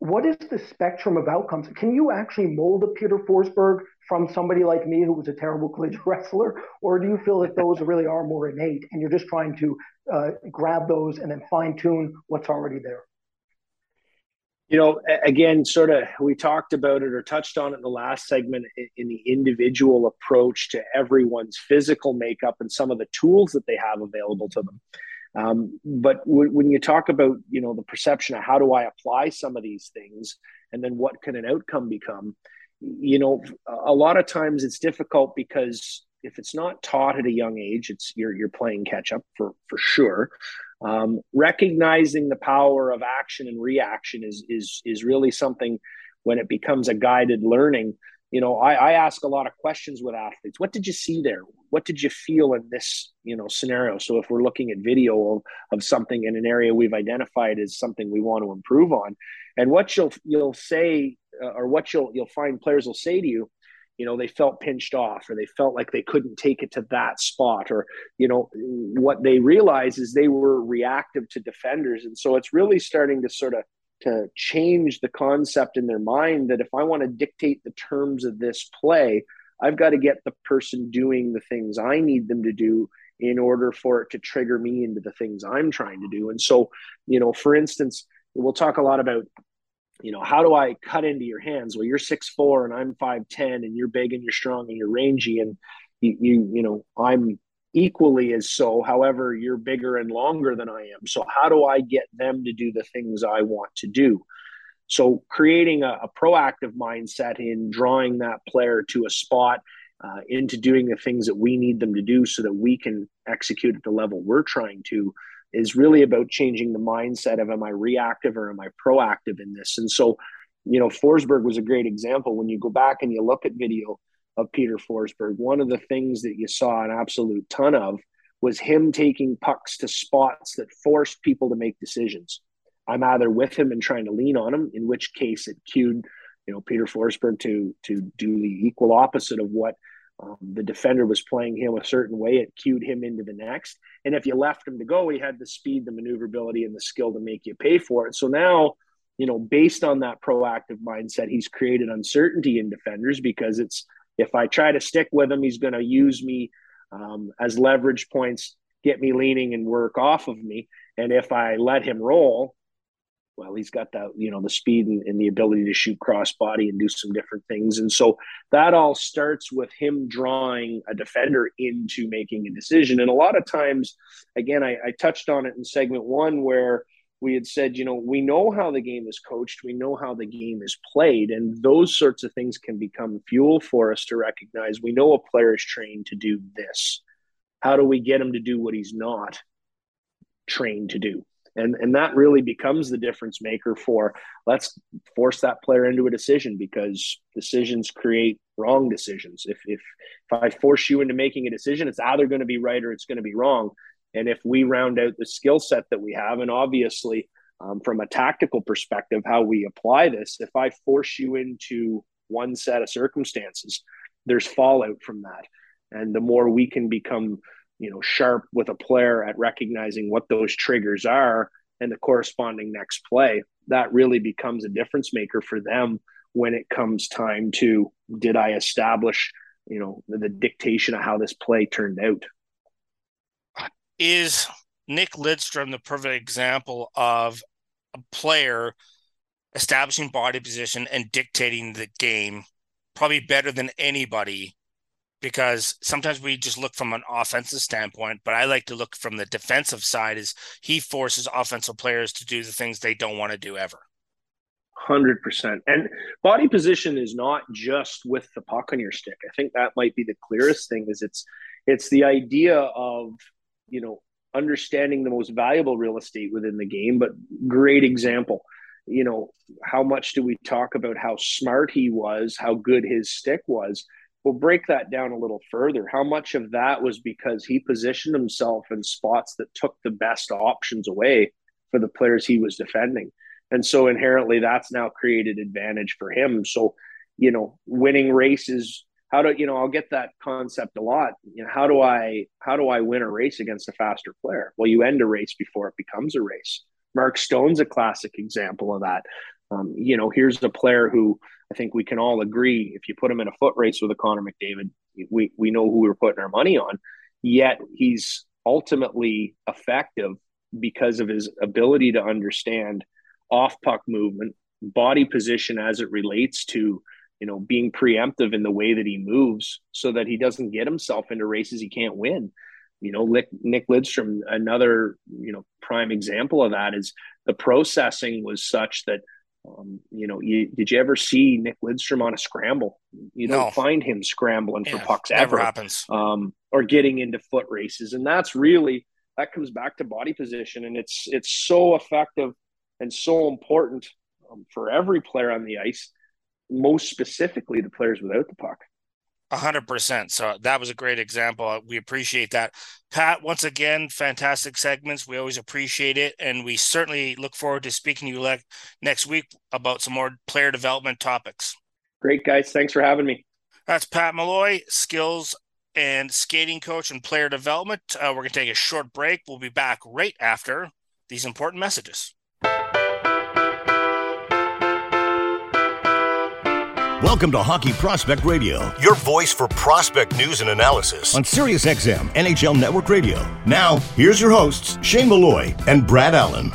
D: what is the spectrum of outcomes? Can you actually mold a peter forsberg from somebody like me who was a terrible collegiate wrestler? Or do you feel that those really are more innate and you're just trying to uh, grab those and then fine tune what's already there?
E: You know, again, sort of, we talked about it or touched on it in the last segment in the individual approach to everyone's physical makeup and some of the tools that they have available to them. Um, but w- when you talk about, you know, the perception of how do I apply some of these things and then what can an outcome become, you know, a lot of times it's difficult because if it's not taught at a young age, it's you're you're playing catch up for for sure. Um, recognizing the power of action and reaction is is is really something when it becomes a guided learning. You know, I, I ask a lot of questions with athletes. What did you see there? What did you feel in this, you know, scenario? So if we're looking at video of, of something in an area we've identified as something we want to improve on, and what you'll you'll say uh, or what you'll you'll find players will say to you you know they felt pinched off or they felt like they couldn't take it to that spot or you know what they realize is they were reactive to defenders and so it's really starting to sort of to change the concept in their mind that if i want to dictate the terms of this play i've got to get the person doing the things i need them to do in order for it to trigger me into the things i'm trying to do and so you know for instance we'll talk a lot about you know, how do I cut into your hands? Well, you're six four and I'm five ten, and you're big and you're strong and you're rangy, and you you, you know I'm equally as so. However, you're bigger and longer than I am. So how do I get them to do the things I want to do? So creating a, a proactive mindset in drawing that player to a spot. Uh, into doing the things that we need them to do so that we can execute at the level we're trying to is really about changing the mindset of am I reactive or am I proactive in this? And so, you know, Forsberg was a great example. When you go back and you look at video of Peter Forsberg, one of the things that you saw an absolute ton of was him taking pucks to spots that forced people to make decisions. I'm either with him and trying to lean on him, in which case it cued, you know, Peter Forsberg to to do the equal opposite of what um, the defender was playing him a certain way, it cued him into the next. And if you left him to go, he had the speed, the maneuverability, and the skill to make you pay for it. So now, you know, based on that proactive mindset, he's created uncertainty in defenders because it's if I try to stick with him, he's going to use me um, as leverage points, get me leaning and work off of me. And if I let him roll, well, he's got that, you know, the speed and, and, the ability to shoot cross body and do some different things. And so that all starts with him drawing a defender into making a decision. And a lot of times, again, I, I touched on it in segment one where we had said, you know, we know how the game is coached, we know how the game is played, and those sorts of things can become fuel for us to recognize we know a player is trained to do this. How do we get him to do what he's not trained to do? And and that really becomes the difference maker for let's force that player into a decision because decisions create wrong decisions. If if if i force you into making a decision it's either going to be right or it's going to be wrong. And if we round out the skill set that we have and obviously um, from a tactical perspective how we apply this if i force you into one set of circumstances there's fallout from that. And the more we can become you know sharp with a player at recognizing what those triggers are and the corresponding next play that really becomes a difference maker for them when it comes time to did i establish you know the, the dictation of how this play turned out?
B: Is nick lidstrom the perfect example of a player establishing body position and dictating the game probably better than anybody because sometimes we just look from an offensive standpoint, but I like to look from the defensive side is he forces offensive players to do the things they don't want to do ever.
E: 100%. And body position is not just with the puck on your stick. I think that might be the clearest thing is it's it's the idea of, you know, understanding the most valuable real estate within the game, but great example. You know, how much do we talk about how smart he was, how good his stick was? We'll break that down a little further. How much of that was because he positioned himself in spots that took the best options away for the players he was defending? And so inherently that's now created advantage for him. So, you know, winning races how do you know i'll get that concept a lot you know how do i how do i win a race against a faster player well you end a race before it becomes a race mark stone's a classic example of that um, you know here's a player who i think we can all agree if you put him in a foot race with a connor mcdavid we, we know who we're putting our money on yet he's ultimately effective because of his ability to understand off puck movement body position as it relates to you know, being preemptive in the way that he moves so that he doesn't get himself into races he can't win. You know, Nick, Lidstrom, another, you know, prime example of that is the processing was such that, um, you know, you, did you ever see Nick Lidstrom on a scramble? You no. don't find him scrambling yeah, for pucks ever.
B: happens.
E: Um, or getting into foot races. And that's really, that comes back to body position. And it's, it's so effective and so important um, for every player on the ice most specifically the players without the puck.
B: A hundred percent. So that was a great example. We appreciate that. Pat, once again, fantastic segments. We always appreciate it. And we certainly look forward to speaking to you le- next week about some more player development topics.
E: Great, guys. Thanks for having me.
B: That's Pat Malloy, skills and skating coach and player development. Uh, we're going to take a short break. We'll be back right after these important messages.
A: Welcome to Hockey Prospect Radio, your voice for prospect news and analysis on SiriusXM NHL Network Radio. Now, here's your hosts, Shane Malloy and Brad Allen.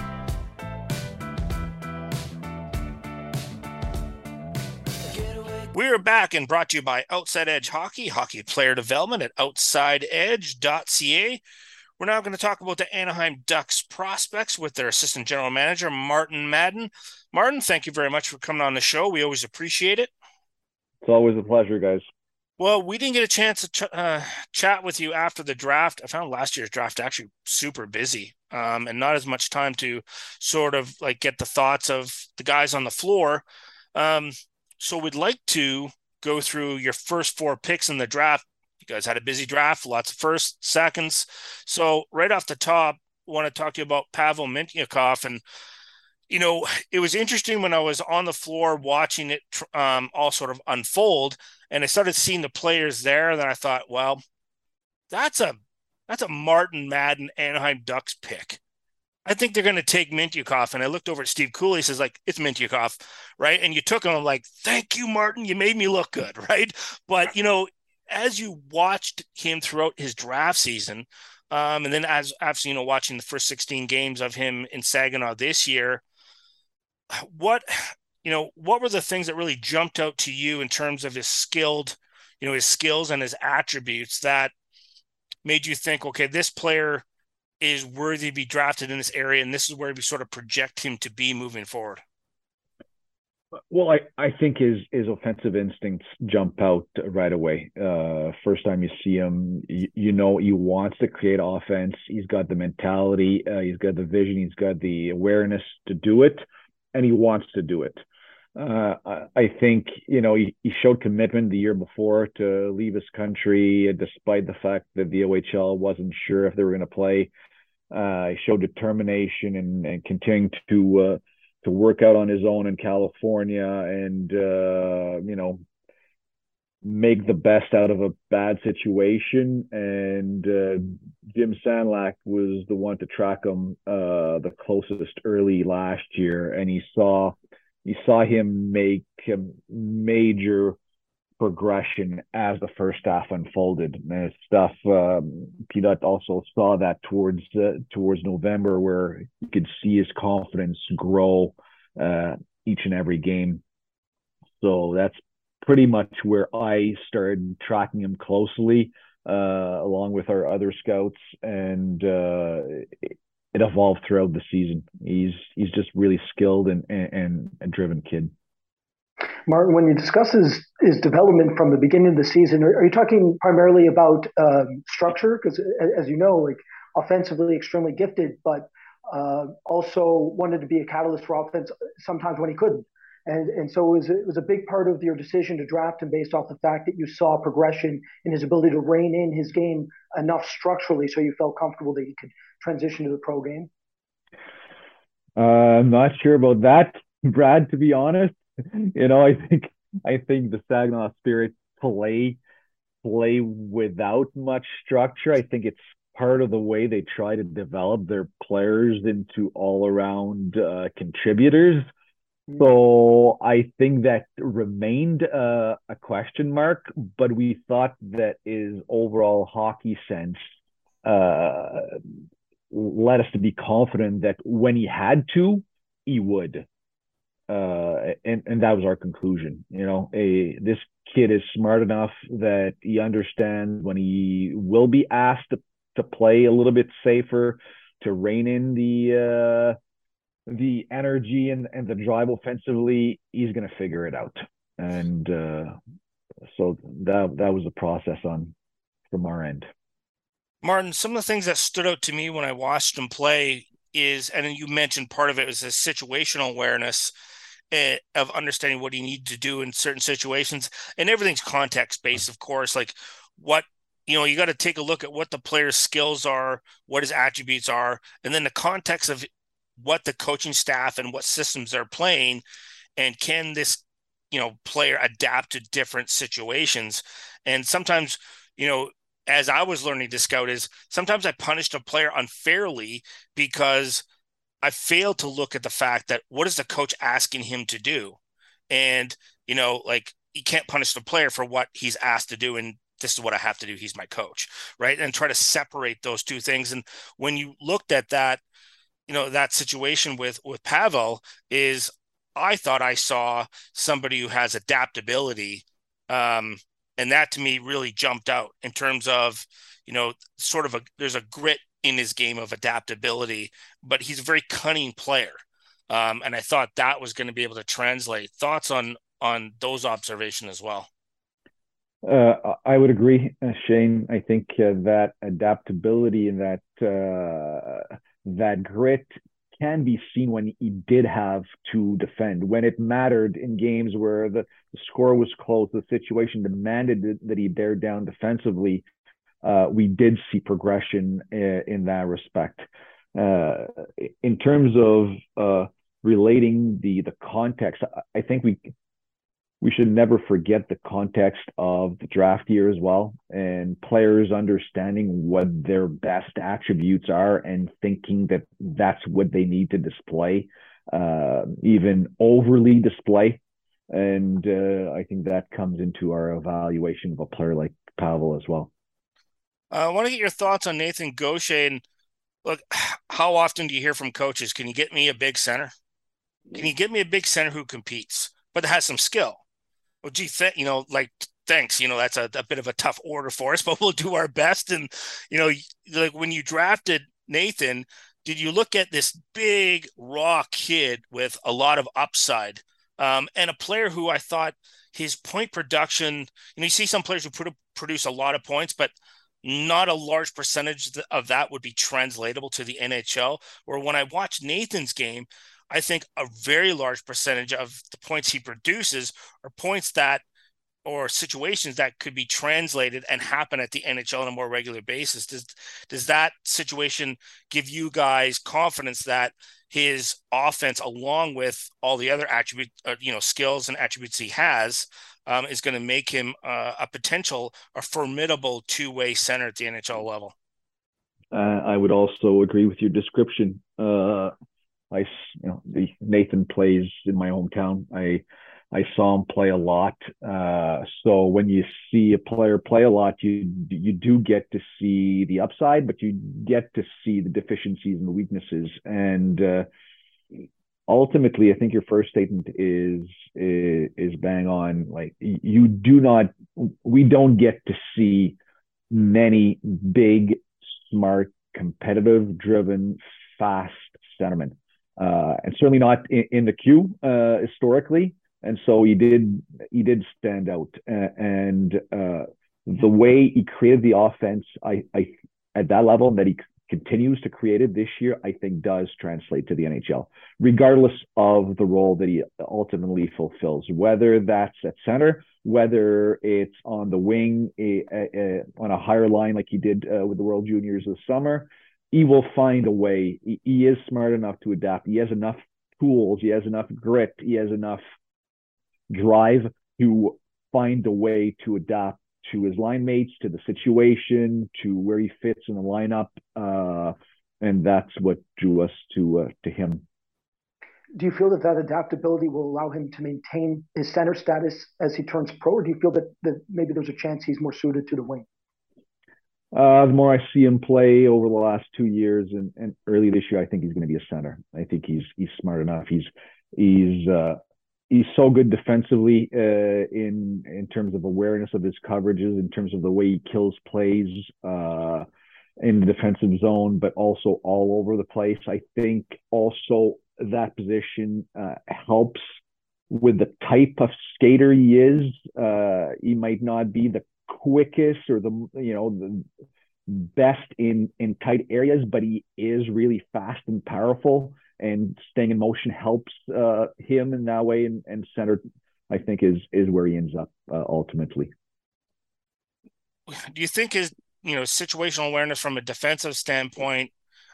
B: We're back and brought to you by Outside Edge Hockey, hockey player development at outsideedge.ca. We're now going to talk about the Anaheim Ducks prospects with their assistant general manager, Martin Madden. Martin, thank you very much for coming on the show. We always appreciate it.
F: It's always a pleasure, guys.
B: Well, we didn't get a chance to ch- uh, chat with you after the draft. I found last year's draft actually super busy, um, and not as much time to sort of like get the thoughts of the guys on the floor. Um, so we'd like to go through your first four picks in the draft. You guys had a busy draft, lots of first, seconds. So right off the top, want to talk to you about Pavel Mintyukov and you know, it was interesting when I was on the floor watching it um, all sort of unfold, and I started seeing the players there. And then I thought, well, that's a that's a Martin Madden Anaheim Ducks pick. I think they're going to take Mintyukov. And I looked over at Steve Cooley. He says, like, it's Mintyukov, right? And you took him. I'm like, thank you, Martin. You made me look good, right? But, you know, as you watched him throughout his draft season, um, and then as after, you know, watching the first 16 games of him in Saginaw this year, what you know what were the things that really jumped out to you in terms of his skilled you know his skills and his attributes that made you think okay this player is worthy to be drafted in this area and this is where we sort of project him to be moving forward?
F: Well i i think his his offensive instincts jump out right away. Uh first time you see him you, you know he wants to create offense. He's got the mentality uh, he's got the vision he's got the awareness to do it and he wants to do it. Uh, I think you know he, he showed commitment the year before to leave his country, despite the fact that the OHL wasn't sure if they were going to play. Uh, he showed determination and, and continuing to uh, to work out on his own in California, and uh, you know make the best out of a bad situation. And uh, Jim Sandlak was the one to track him uh, the closest early last year, and he saw he saw him make a major progression as the first half unfolded. And stuff um, also saw that towards uh, towards November, where you could see his confidence grow uh, each and every game. So that's pretty much where I started tracking him closely, uh, along with our other scouts, and uh, it, evolved throughout the season. He's he's just really skilled and and, a driven kid.
D: Martin, when you discuss his, his development from the beginning of the season, are, are you talking primarily about um, structure? Because as you know, like offensively extremely gifted, but uh, also wanted to be a catalyst for offense sometimes when he couldn't. And, and so it was, it was a big part of your decision to draft him based off the fact that you saw progression in his ability to rein in his game enough structurally so you felt comfortable that he could transition to the pro game.
F: Uh, I'm not sure about that, Brad, to be honest. You know, I think I think the Saginaw Spirit play play without much structure. I think it's part of the way they try to develop their players into all around uh, contributors. So I think that remained uh, a question mark, but we thought that his overall hockey sense uh, led us to be confident that when he had to, he would. Uh, and and that was our conclusion. You know, a this kid is smart enough that he understands when he will be asked to, to play a little bit safer, to rein in the uh, the energy and, and the drive offensively, he's going to figure it out. And uh, so that that was the process on from our end.
B: Martin, some of the things that stood out to me when I watched him play is, and you mentioned part of it was his situational awareness eh, of understanding what he needed to do in certain situations, and everything's context based, of course. Like what you know, you got to take a look at what the player's skills are, what his attributes are, and then the context of what the coaching staff and what systems they're playing, and can this you know player adapt to different situations. And sometimes, you know, as I was learning to scout is sometimes I punished a player unfairly because I failed to look at the fact that what is the coach asking him to do? And, you know, like you can't punish the player for what he's asked to do. And this is what I have to do. He's my coach. Right. And try to separate those two things. And when you looked at that, you know, that situation with, with Pavel is I thought I saw somebody who has adaptability um, and that to me really jumped out in terms of you know sort of a there's a grit in his game of adaptability but he's a very cunning player um, and i thought that was going to be able to translate thoughts on on those observations as well
F: uh, I would agree, uh, Shane. I think uh, that adaptability and that uh, that grit can be seen when he did have to defend, when it mattered in games where the, score was close, the situation demanded that he bear down defensively. Uh, we did see progression in, uh, in that respect. Uh, in terms of uh, relating the the context, I think we we should never forget the context of the draft year as well and players understanding what their best attributes are and thinking that that's what they need to display uh, even overly display. And uh, i think that comes into our evaluation of a player like pavel as well.
B: Uh, i want to get your thoughts on nathan gaucher and look how often do you hear from coaches can you get me a big center? Can you get me a big center who competes but has some skill well, gee, th- you know, like thanks. You know, that's a, a bit of a tough order for us, but we'll do our best. And you know, like when you drafted Nathan, did you look at this big raw kid with a lot of upside um, and a player who I thought his point production? You know, you see some players who put, produce a lot of points, but not a large percentage of that would be translatable to the NHL. Or when I watched Nathan's game, I think a very large percentage of the points he produces are points that or situations that could be translated and happen at the NHL on a more regular basis. Does does that situation give you guys confidence that his offense, along with all the other attribute, uh, you know, skills and attributes he has, um, is going to make him uh, a potential, a formidable two way center at the NHL level?
F: Uh, I would also agree with your description. I, you know, Nathan plays in my hometown. I, I saw him play a lot. Uh, so when you see a player play a lot, you you do get to see the upside, but you get to see the deficiencies and the weaknesses. And uh, ultimately, I think your first statement is, is is bang on. Like you do not, we don't get to see many big, smart, competitive, driven, fast centermen uh, and certainly not in, in the Q uh, historically. And so he did he did stand out, and uh, the way he created the offense, I, I at that level that he continues to create it this year, I think does translate to the NHL, regardless of the role that he ultimately fulfills, whether that's at center, whether it's on the wing, a, a, a, on a higher line like he did uh, with the World Juniors this summer. He will find a way. He, he is smart enough to adapt. He has enough tools. He has enough grit. He has enough drive to find a way to adapt to his line mates, to the situation, to where he fits in the lineup, uh, and that's what drew us to uh, to him.
D: Do you feel that that adaptability will allow him to maintain his center status as he turns pro, or do you feel that, that maybe there's a chance he's more suited to the wing?
F: Uh, the more I see him play over the last two years and, and early this year, I think he's going to be a center. I think he's he's smart enough. He's he's uh, he's so good defensively uh, in in terms of awareness of his coverages, in terms of the way he kills plays uh, in the defensive zone, but also all over the place. I think also that position uh, helps with the type of skater he is. Uh, he might not be the quickest or the you know the best in in tight areas, but he is really fast and powerful and staying in motion helps uh, him in that way. And, and center, I think, is is where he ends up uh, ultimately.
B: Do you think his you know situational awareness from a defensive standpoint?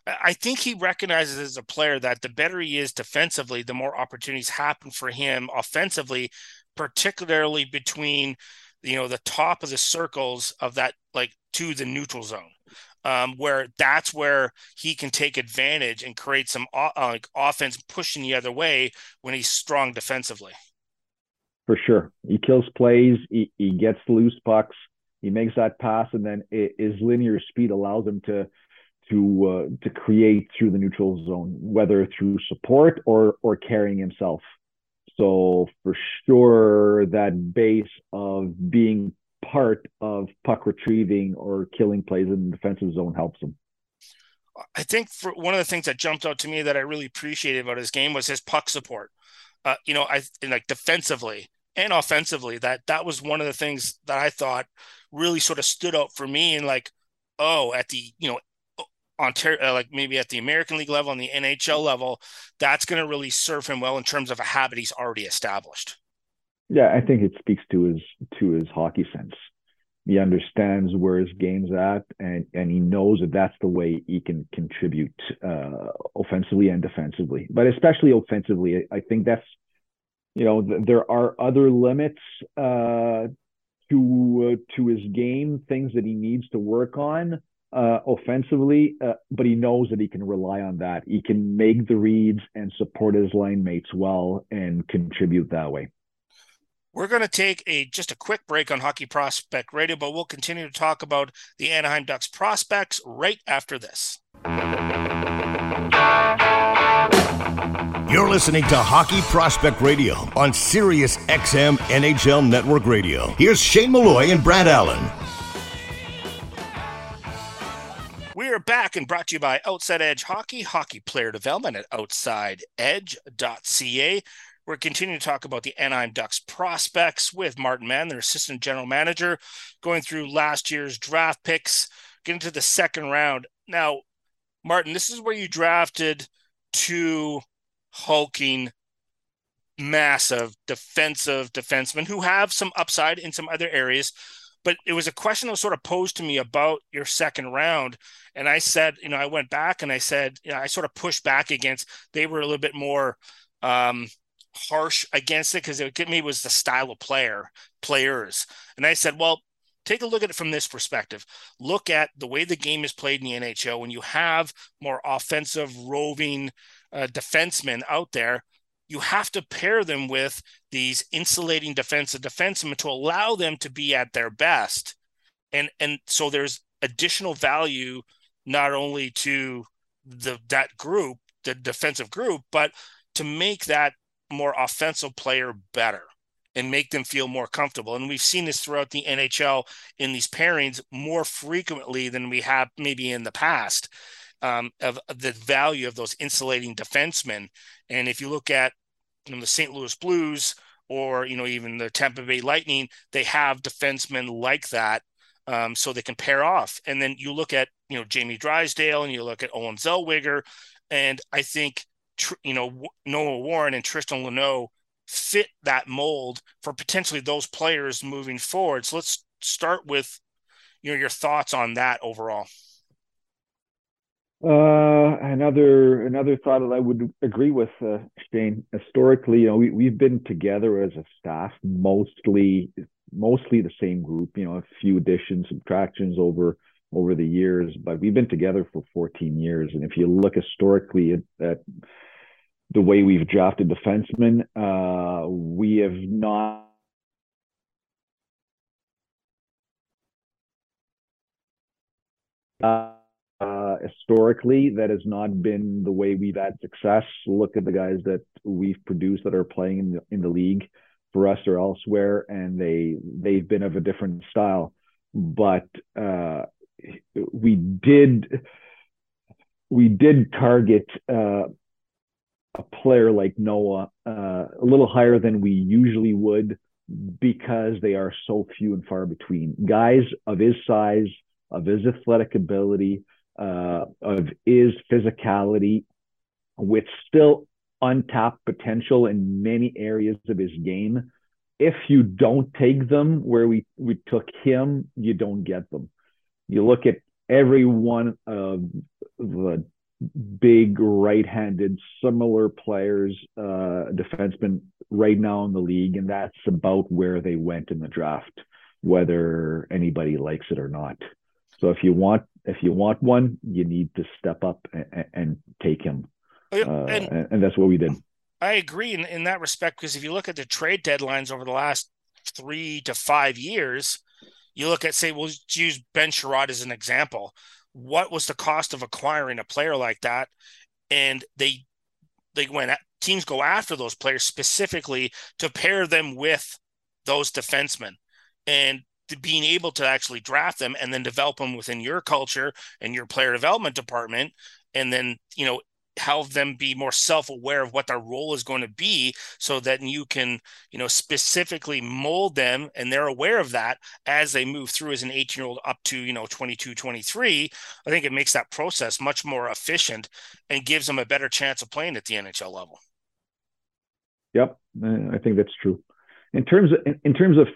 B: I think he recognizes as a player that the better he is defensively, the more opportunities happen for him offensively, particularly between you know the top of the circles of that like to the neutral zone um, where that's where he can take advantage and create some uh, like offense pushing the other way when he's strong defensively.
F: For sure, he kills plays. He, he gets loose pucks. He makes that pass, and then it, his linear speed allows him to to uh, to create through the neutral zone, whether through support or or carrying himself. So for sure, that base of being part of puck retrieving or killing plays in the defensive zone helps him.
B: I think for one of the things that jumped out to me that I really appreciated about his game was his puck support. Uh, you know, I like defensively and offensively. That that was one of the things that I thought really sort of stood out for me. And like, oh, at the you know Ontario, uh, like maybe at the American League level and the NHL level, that's going to really serve him well in terms of a habit he's already established.
F: Yeah, I think it speaks to his to his hockey sense. He understands where his game's at, and and he knows that that's the way he can contribute uh, offensively and defensively. But especially offensively, I think that's you know th- there are other limits uh, to uh, to his game, things that he needs to work on uh, offensively, uh, but he knows that he can rely on that. He can make the reads and support his line mates well and contribute that way.
B: We're going to take a just a quick break on Hockey Prospect Radio, but we'll continue to talk about the Anaheim Ducks prospects right after this.
A: You're listening to Hockey Prospect Radio on Sirius XM NHL Network Radio. Here's Shane Malloy and Brad Allen.
B: We are back and brought to you by Outside Edge Hockey, hockey player development at outsideedge.ca. We're continuing to talk about the Anaheim Ducks prospects with Martin Madden, their assistant general manager, going through last year's draft picks, getting to the second round. Now, Martin, this is where you drafted two hulking, massive defensive defensemen who have some upside in some other areas. But it was a question that was sort of posed to me about your second round. And I said, you know, I went back and I said, you know, I sort of pushed back against, they were a little bit more um, harsh against it because it to me was the style of player players. And I said, well, take a look at it from this perspective. Look at the way the game is played in the NHL. When you have more offensive, roving uh, defensemen out there, you have to pair them with these insulating defensive defensemen to allow them to be at their best. And and so there's additional value not only to the that group, the defensive group, but to make that more offensive player better and make them feel more comfortable. And we've seen this throughout the NHL in these pairings more frequently than we have maybe in the past um, of, the value of those insulating defensemen. And if you look at you know, the St. Louis Blues or you know even the Tampa Bay Lightning, they have defensemen like that um, so they can pair off. And then you look at you know Jamie Drysdale and you look at Olen Zellweger, and I think you know Noah Warren and Tristan Luneau fit that mold for potentially those players moving forward. So let's start with you know your thoughts on that overall.
F: Uh, another another thought that I would agree with uh, Shane. Historically, you know, we we've been together as a staff, mostly mostly the same group. You know, a few additions, subtractions over over the years, but we've been together for 14 years. And if you look historically at, at the way we've drafted defensemen, uh, we have not uh, uh, historically, that has not been the way we've had success. Look at the guys that we've produced that are playing in the, in the league for us or elsewhere, and they they've been of a different style. But uh, we did we did target uh, a player like Noah uh, a little higher than we usually would because they are so few and far between. Guys of his size, of his athletic ability, uh, of is physicality, with still untapped potential in many areas of his game. If you don't take them where we, we took him, you don't get them. You look at every one of the big right-handed similar players, uh, defensemen right now in the league, and that's about where they went in the draft, whether anybody likes it or not. So if you want if you want one, you need to step up and, and take him, uh, and, and, that's what we did.
B: I agree in, in that respect because if you look at the trade deadlines over the last three to five years, you look at say we'll use Ben Chiarot as an example. What was the cost of acquiring a player like that? And they they went teams go after those players specifically to pair them with those defensemen. And being able to actually draft them and then develop them within your culture and your player development department and then you know have them be more self-aware of what their role is going to be so that you can you know specifically mold them and they're aware of that as they move through as an 18 year old up to you know 22 23 i think it makes that process much more efficient and gives them a better chance of playing at the nhl level.
F: Yep i think that's true. In terms of in terms of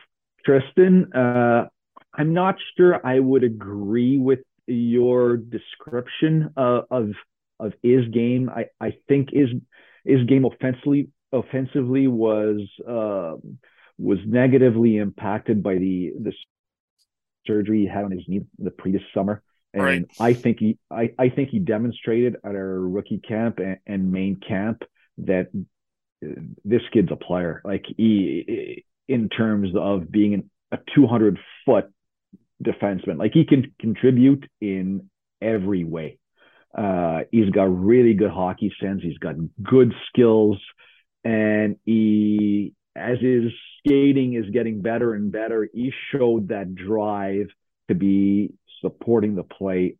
F: Tristan, uh, I'm not sure I would agree with your description uh, of of his game. I, I think his his game offensively offensively was uh, was negatively impacted by the the surgery he had on his knee the previous summer. And right. I think he I, I think he demonstrated at our rookie camp and, and main camp that this kid's a player. Like he in terms of being a 200 foot defenseman. Like he can contribute in every way. Uh, he's got really good hockey sense. He's got good skills, and he, as his skating is getting better and better, he showed that drive to be supporting the play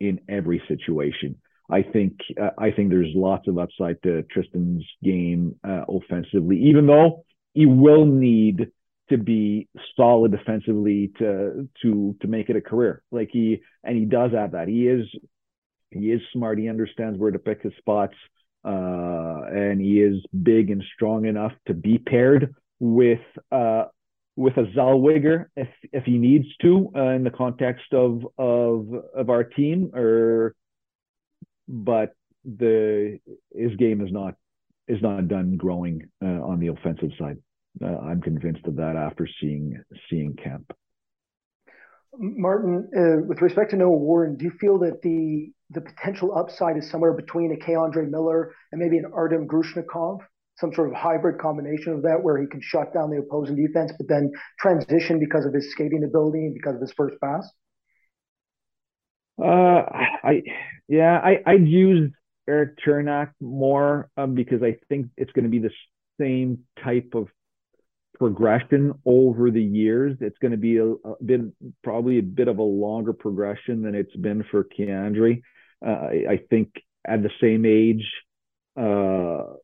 F: in every situation. I think uh, I think there's lots of upside to Tristan's game uh, offensively, even though he will need to be solid defensively to to to make it a career. Like he and he does have that. He is he is smart. He understands where to pick his spots, uh, and he is big and strong enough to be paired with uh, with a Zellweger if if he needs to uh, in the context of of of our team. Or but the his game is not is not done growing uh, on the offensive side. Uh, I'm convinced of that after seeing seeing camp.
D: Martin, uh, with respect to Noah Warren, do you feel that the the potential upside is somewhere between a Andre Miller and maybe an Artem Grushnikov, some sort of hybrid combination of that, where he can shut down the opposing defense, but then transition because of his skating ability and because of his first pass?
F: Uh, I yeah, I I'd use Erik Cernak more um, because I think it's going to be the same type of progression over the years. It's going to be a, a bit, probably a bit of a longer progression than it's been for K'Andre. Uh, I, I, think at the same age, uh,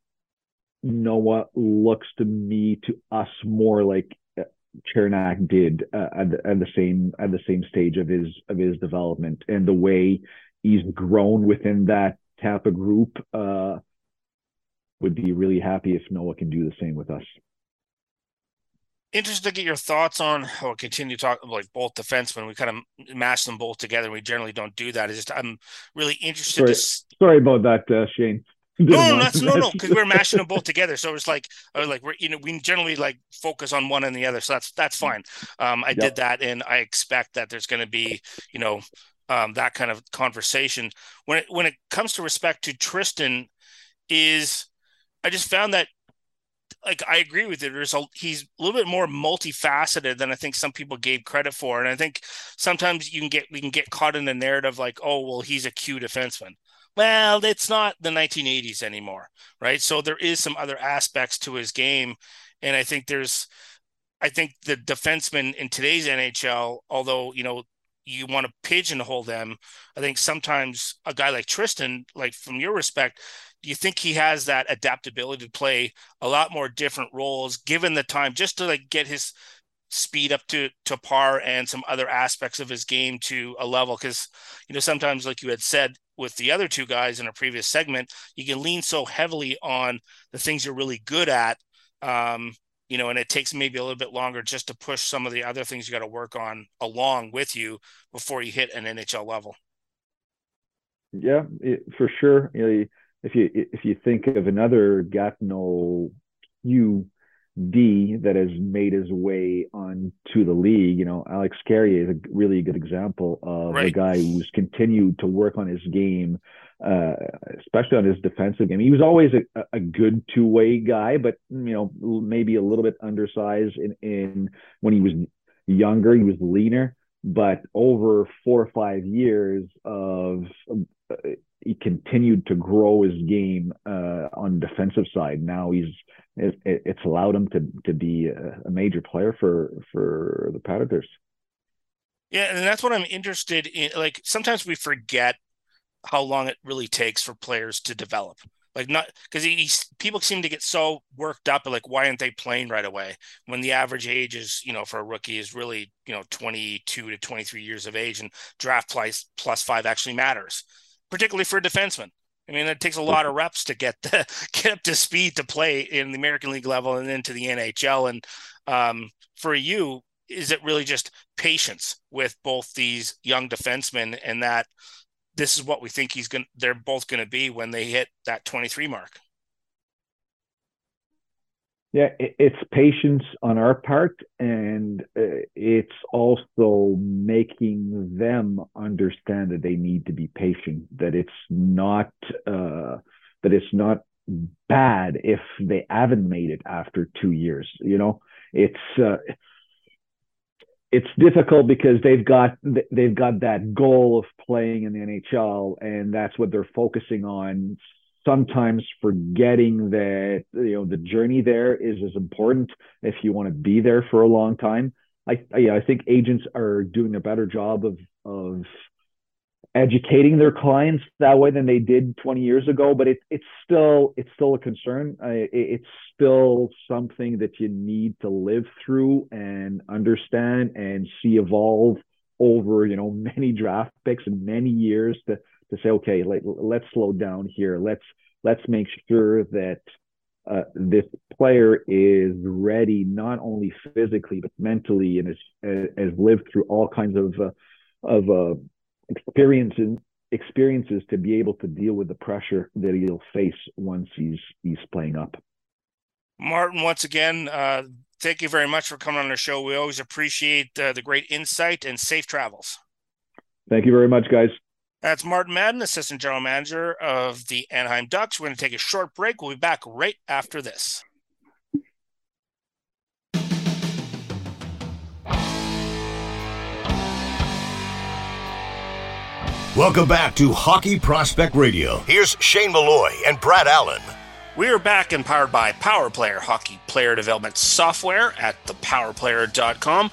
F: Noah looks to me to us more like Cernak did uh, at, the, at the same at the same stage of his of his development, and the way he's grown within that Tampa group. Uh, would be really happy if Noah can do the same with us.
B: Interested to get your thoughts on. I'll continue to talk like both defensemen. We kind of mash them both together. We generally don't do that. It's just I'm really interested.
F: Sorry, to... sorry about that, uh, Shane.
B: No, no, that's, no, no, because we're mashing them both together. So it's like, I was like, we're you know, we generally like focus on one and the other. So that's that's fine. Um, I yep. did that, and I expect that there's going to be, you know, um, that kind of conversation when it when it comes to respect to Tristan. Is I just found that like I agree with it. There's a he's a little bit more multifaceted than I think some people gave credit for, and I think sometimes you can get we can get caught in the narrative like, oh well, he's a Q defenseman. Well, it's not the 1980s anymore, right? So there is some other aspects to his game, and I think there's, I think the defensemen in today's NHL, although you know you want to pigeonhole them, I think sometimes a guy like Tristan, like from your respect, do you think he has that adaptability to play a lot more different roles given the time just to like get his speed up to to par and some other aspects of his game to a level. Because you know sometimes like you had said with the other two guys in a previous segment you can lean so heavily on the things you're really good at um you know and it takes maybe a little bit longer just to push some of the other things you got to work on along with you before you hit an NHL level
F: yeah it, for sure you know, if you if you think of another Gatineau U D that has made his way onto the league, you know, Alex Carrier is a really good example of right. a guy who's continued to work on his game, uh, especially on his defensive game. He was always a, a good two way guy, but you know, maybe a little bit undersized in, in when he was younger. He was leaner, but over four or five years of uh, he continued to grow his game uh, on defensive side. Now he's it, it's allowed him to to be a, a major player for for the Predators.
B: Yeah, and that's what I'm interested in. Like sometimes we forget how long it really takes for players to develop. Like not because he, people seem to get so worked up like why aren't they playing right away when the average age is you know for a rookie is really you know 22 to 23 years of age and draft plus plus five actually matters particularly for a defenseman. I mean, it takes a lot of reps to get the, get up to speed to play in the American League level and then to the NHL. And um, for you, is it really just patience with both these young defensemen and that this is what we think he's going they're both going to be when they hit that 23 mark?
F: Yeah, it's patience on our part, and uh, it's also making them understand that they need to be patient. That it's not uh, that it's not bad if they haven't made it after two years. You know, it's uh, it's difficult because they've got they've got that goal of playing in the NHL, and that's what they're focusing on sometimes forgetting that you know the journey there is as important if you want to be there for a long time. I yeah, I think agents are doing a better job of of educating their clients that way than they did 20 years ago but it, it's still it's still a concern it, it's still something that you need to live through and understand and see evolve over you know many draft picks and many years to to say, okay, let, let's slow down here. Let's let's make sure that uh, this player is ready not only physically but mentally and has, has lived through all kinds of uh, of uh, experiences experiences to be able to deal with the pressure that he'll face once he's he's playing up.
B: Martin, once again, uh, thank you very much for coming on the show. We always appreciate uh, the great insight and safe travels.
F: Thank you very much, guys.
B: That's Martin Madden, Assistant General Manager of the Anaheim Ducks. We're going to take a short break. We'll be back right after this.
A: Welcome back to Hockey Prospect Radio. Here's Shane Malloy and Brad Allen.
B: We are back and powered by Power Player Hockey Player Development Software at thepowerplayer.com.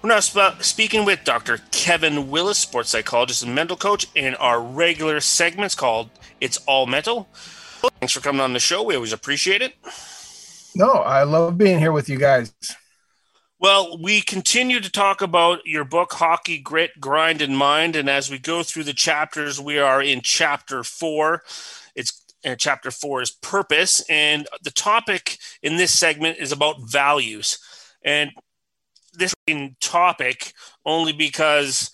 B: We're now sp- speaking with Dr. Kevin Willis, sports psychologist and mental coach, in our regular segments called It's All Mental. Thanks for coming on the show. We always appreciate it.
G: No, I love being here with you guys.
B: Well, we continue to talk about your book, Hockey Grit, Grind, and Mind. And as we go through the chapters, we are in chapter four. It's chapter four is purpose. And the topic in this segment is about values. And this topic only because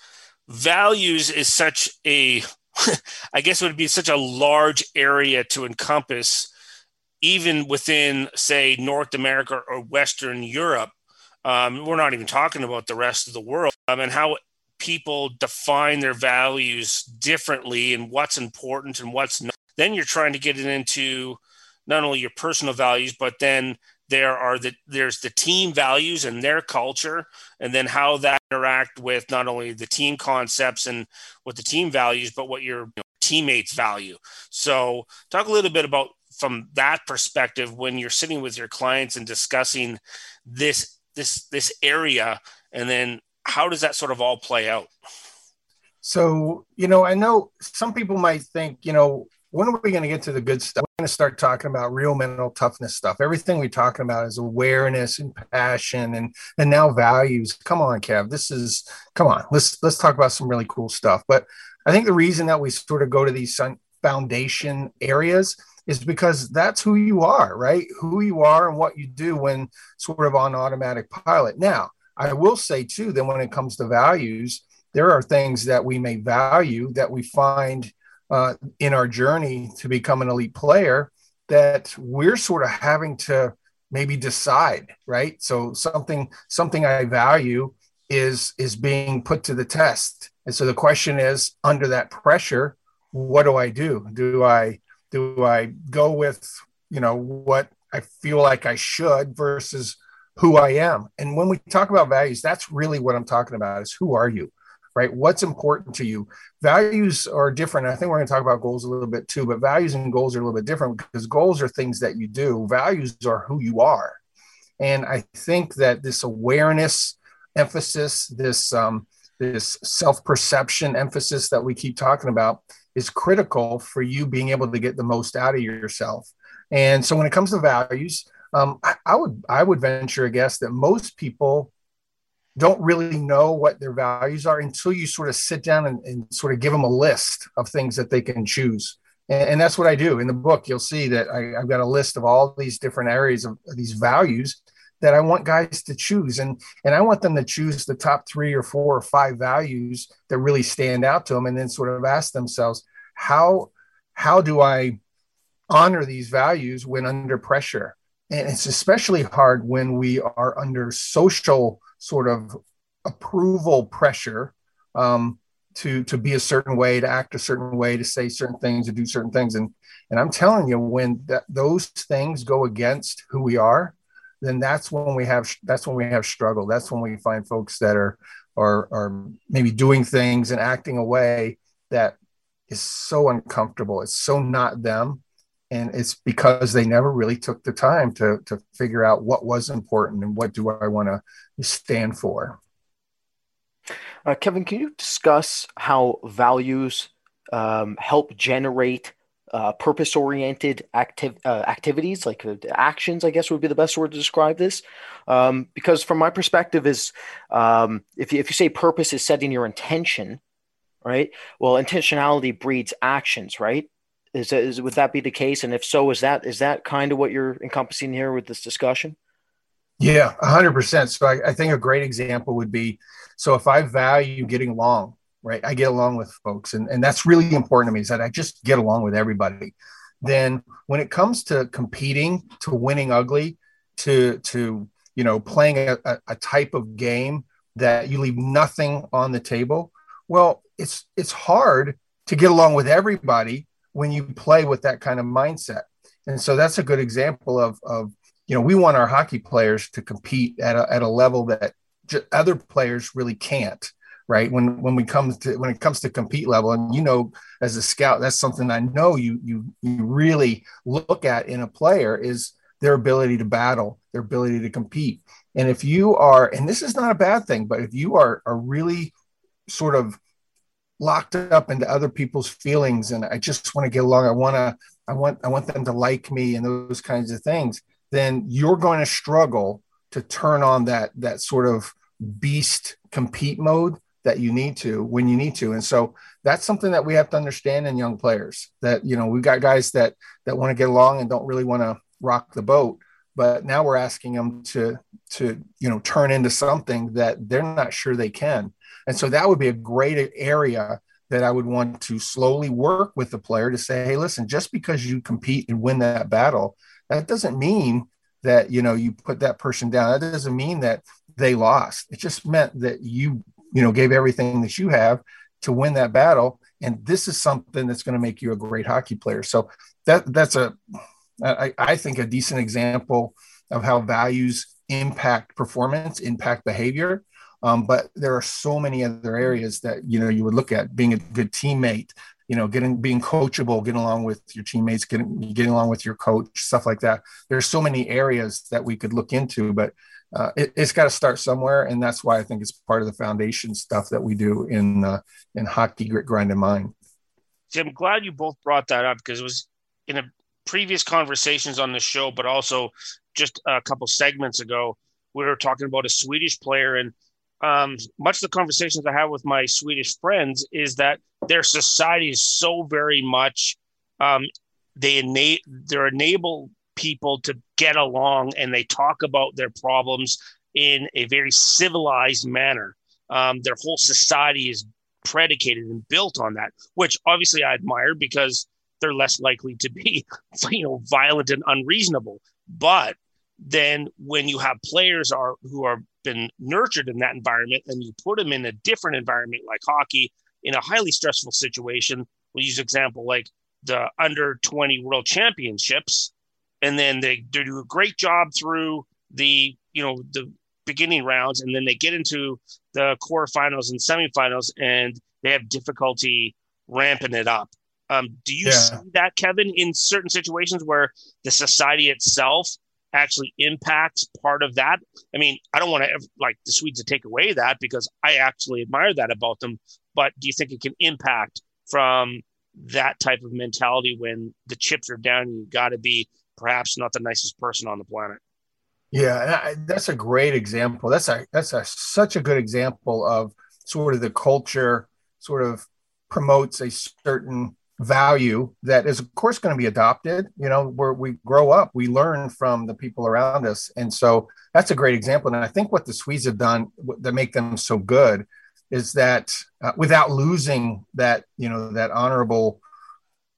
B: values is such a, I guess it would be such a large area to encompass, even within, say, North America or Western Europe um, we're not even talking about the rest of the world um, and how people define their values differently and what's important and what's not. Then you're trying to get it into not only your personal values, but then there are the there's the team values and their culture, and then how that interact with not only the team concepts and what the team values, but what your you know, teammates value. So, talk a little bit about from that perspective when you're sitting with your clients and discussing this this this area and then how does that sort of all play out?
G: So you know i know some people might think you know when are we going to get to the good stuff? We're going to start talking about real mental toughness stuff. Everything we're talking about is awareness and passion and and now values. Come on kev this is come on let's let's talk about some really cool stuff. But i think the reason that we sort of go to these foundation areas is because that's who you are, right? Who you are and what you do when sort of on automatic pilot. Now, I will say too that when it comes to values, there are things that we may value that we find uh, in our journey to become an elite player that we're sort of having to maybe decide, right? So something something I value is is being put to the test. And so the question is under that pressure, what do I do? Do I do I go with, you know, what I feel like I should versus who I am? And when we talk about values, that's really what I'm talking about is who are you? Right? What's important to you? Values are different. I think we're going to talk about goals a little bit too, but values and goals are a little bit different because goals are things that you do. Values are who you are. And I think that this awareness emphasis, this um, this self perception emphasis that we keep talking about is critical for you being able to get the most out of yourself. And so when it comes to values, um, I, I would I would venture a guess that most people don't really know what their values are until you sort of sit down and, and sort of give them a list of things that they can choose. And, and that's what I do in the book. You'll see that I, have got a list of all these different areas of, of these values that I want guys to choose. And, and I want them to choose the top three or four or five values that really stand out to them and then sort of ask themselves, how, how do I honor these values when under pressure? And it's especially hard when we are under social sort of approval pressure um, to to be a certain way, to act a certain way, to say certain things, to do certain things. And and I'm telling you, when that, those things go against who we are, then that's when we have that's when we have struggle. That's when we find folks that are are are maybe doing things and acting a way that is so uncomfortable. It's so not them. And it's because they never really took the time to to figure out what was important and what do I want to stand for.
H: Uh, Kevin, can you discuss how values um, help generate uh, purpose oriented active uh, activities like uh, actions i guess would be the best word to describe this. Um, because from my perspective is um, if, you, if you say purpose is setting your intention right? Well intentionality breeds actions right? Is, that, is would that be the case? And if so is that is that kind of what you're encompassing here with this discussion?
G: Yeah 100% so I, I think a great example would be so if i value getting along right? I get along with folks, and, and that's really important to me is that I just get along with everybody. Then when it comes to competing, to winning ugly, to to you know playing a, a type of game that you leave nothing on the table, well, it's it's hard to get along with everybody when you play with that kind of mindset. And so that's a good example of of you know we want our hockey players to compete at a, at a level that other players really can't right? When when we come to when it comes to compete level and you know as a scout that's something i know you you you really look at in a player is their ability to battle their ability to compete. And if you are and this is not a bad thing but if you are are really sort of locked up into other people's feelings and i just want to get along i want to i want i want them to like me and those kinds of things then you're going to struggle to turn on that that sort of beast compete mode that you need to when you need to and so that's something that we have to understand in young players that you know we've got guys that that want to get along and don't really want to rock the boat but now we're asking them to to you know turn into something that they're not sure they can and so that would be a great area that I would want to slowly work with the player to say, hey, listen, just because you compete and win that battle, that doesn't mean that you know you put that person down. That doesn't mean that they lost. It just meant that you you know gave everything that you have to win that battle, and this is something that's going to make you a great hockey player. So that that's a I, I think a decent example of how values impact performance, impact behavior. Um, but there are so many other areas that you know you would look at being a good teammate, you know, getting being coachable, getting along with your teammates, getting getting along with your coach, stuff like that. There's so many areas that we could look into, but uh, it, has got to start somewhere, and that's why I think it's part of the foundation stuff that we do in uh, in hockey grit grind and mind.
B: See, I'm glad you both brought that up because it was in a previous conversations on the show, but also just a couple segments ago, we were talking about a Swedish player and um, much of the conversations I have with my Swedish friends is that their society is so very much um, they enable they're enable people to get along and they talk about their problems in a very civilized manner. Um, their whole society is predicated and built on that, which obviously I admire because they're less likely to be, you know, violent and unreasonable. But then when you have players are who are been nurtured in that environment and you put them in a different environment like hockey in a highly stressful situation we'll use example like the under 20 world championships and then they, they do a great job through the you know the beginning rounds and then they get into the quarterfinals and semifinals and they have difficulty ramping it up um, do you yeah. see that kevin in certain situations where the society itself actually impacts part of that. I mean, I don't want to like the Swedes to take away that because I actually admire that about them. But do you think it can impact from that type of mentality when the chips are down? and You got to be perhaps not the nicest person on the planet.
G: Yeah, that's a great example. That's a that's a such a good example of sort of the culture sort of promotes a certain value that is of course going to be adopted you know where we grow up we learn from the people around us and so that's a great example and i think what the swedes have done that make them so good is that uh, without losing that you know that honorable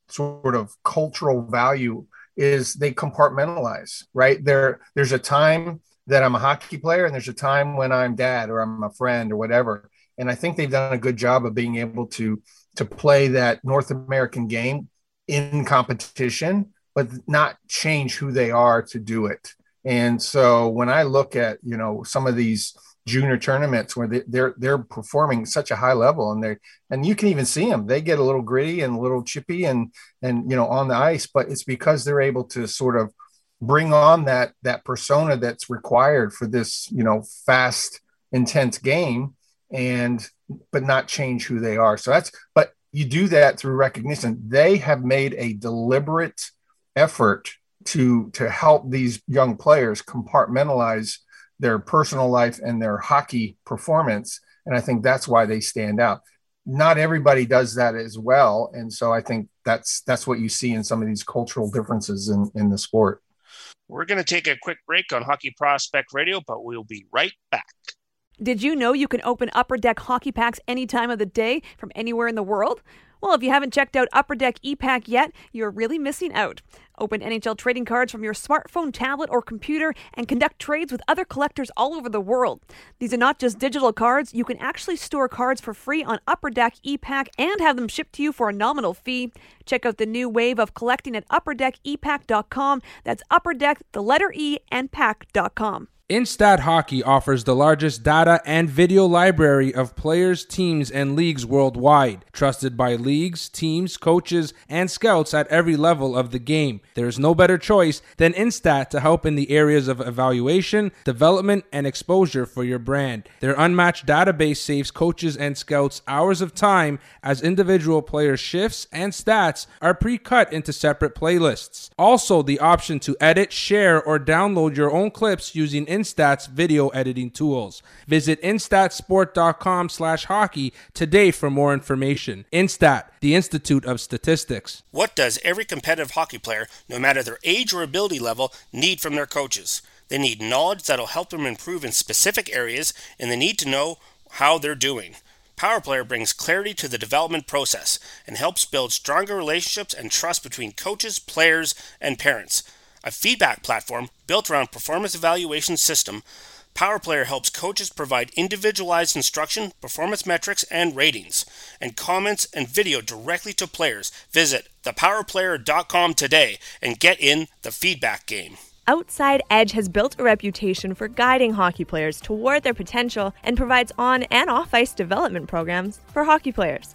G: sort of cultural value is they compartmentalize right there there's a time that i'm a hockey player and there's a time when i'm dad or i'm a friend or whatever and i think they've done a good job of being able to to play that North American game in competition, but not change who they are to do it. And so when I look at you know some of these junior tournaments where they, they're they're performing such a high level and they and you can even see them they get a little gritty and a little chippy and and you know on the ice but it's because they're able to sort of bring on that that persona that's required for this you know fast intense game and but not change who they are. So that's but you do that through recognition. They have made a deliberate effort to to help these young players compartmentalize their personal life and their hockey performance. And i think that's why they stand out. Not everybody does that as well. And so i think that's that's what you see in some of these cultural differences in in the sport.
B: We're going to take a quick break on hockey prospect radio but we'll be right back.
I: Did you know you can open Upper Deck hockey packs any time of the day from anywhere in the world? Well, if you haven't checked out Upper Deck ePack yet, you're really missing out. Open NHL trading cards from your smartphone, tablet, or computer and conduct trades with other collectors all over the world. These are not just digital cards, you can actually store cards for free on Upper Deck ePack and have them shipped to you for a nominal fee. Check out the new wave of collecting at upperdeckepack.com. That's Upper Deck, the letter E, and pack.com.
J: Instat Hockey offers the largest data and video library of players, teams, and leagues worldwide, trusted by leagues, teams, coaches, and scouts at every level of the game. There is no better choice than Instat to help in the areas of evaluation, development, and exposure for your brand. Their unmatched database saves coaches and scouts hours of time as individual player shifts and stats are pre cut into separate playlists. Also, the option to edit, share, or download your own clips using Instat Instat's video editing tools. Visit instatsport.com slash hockey today for more information. Instat, the Institute of Statistics.
B: What does every competitive hockey player, no matter their age or ability level, need from their coaches? They need knowledge that'll help them improve in specific areas, and they need to know how they're doing. Power Player brings clarity to the development process and helps build stronger relationships and trust between coaches, players, and parents. A feedback platform built around performance evaluation system, PowerPlayer helps coaches provide individualized instruction, performance metrics, and ratings, and comments and video directly to players. Visit thepowerplayer.com today and get in the feedback game.
K: Outside Edge has built a reputation for guiding hockey players toward their potential and provides on and off ice development programs for hockey players.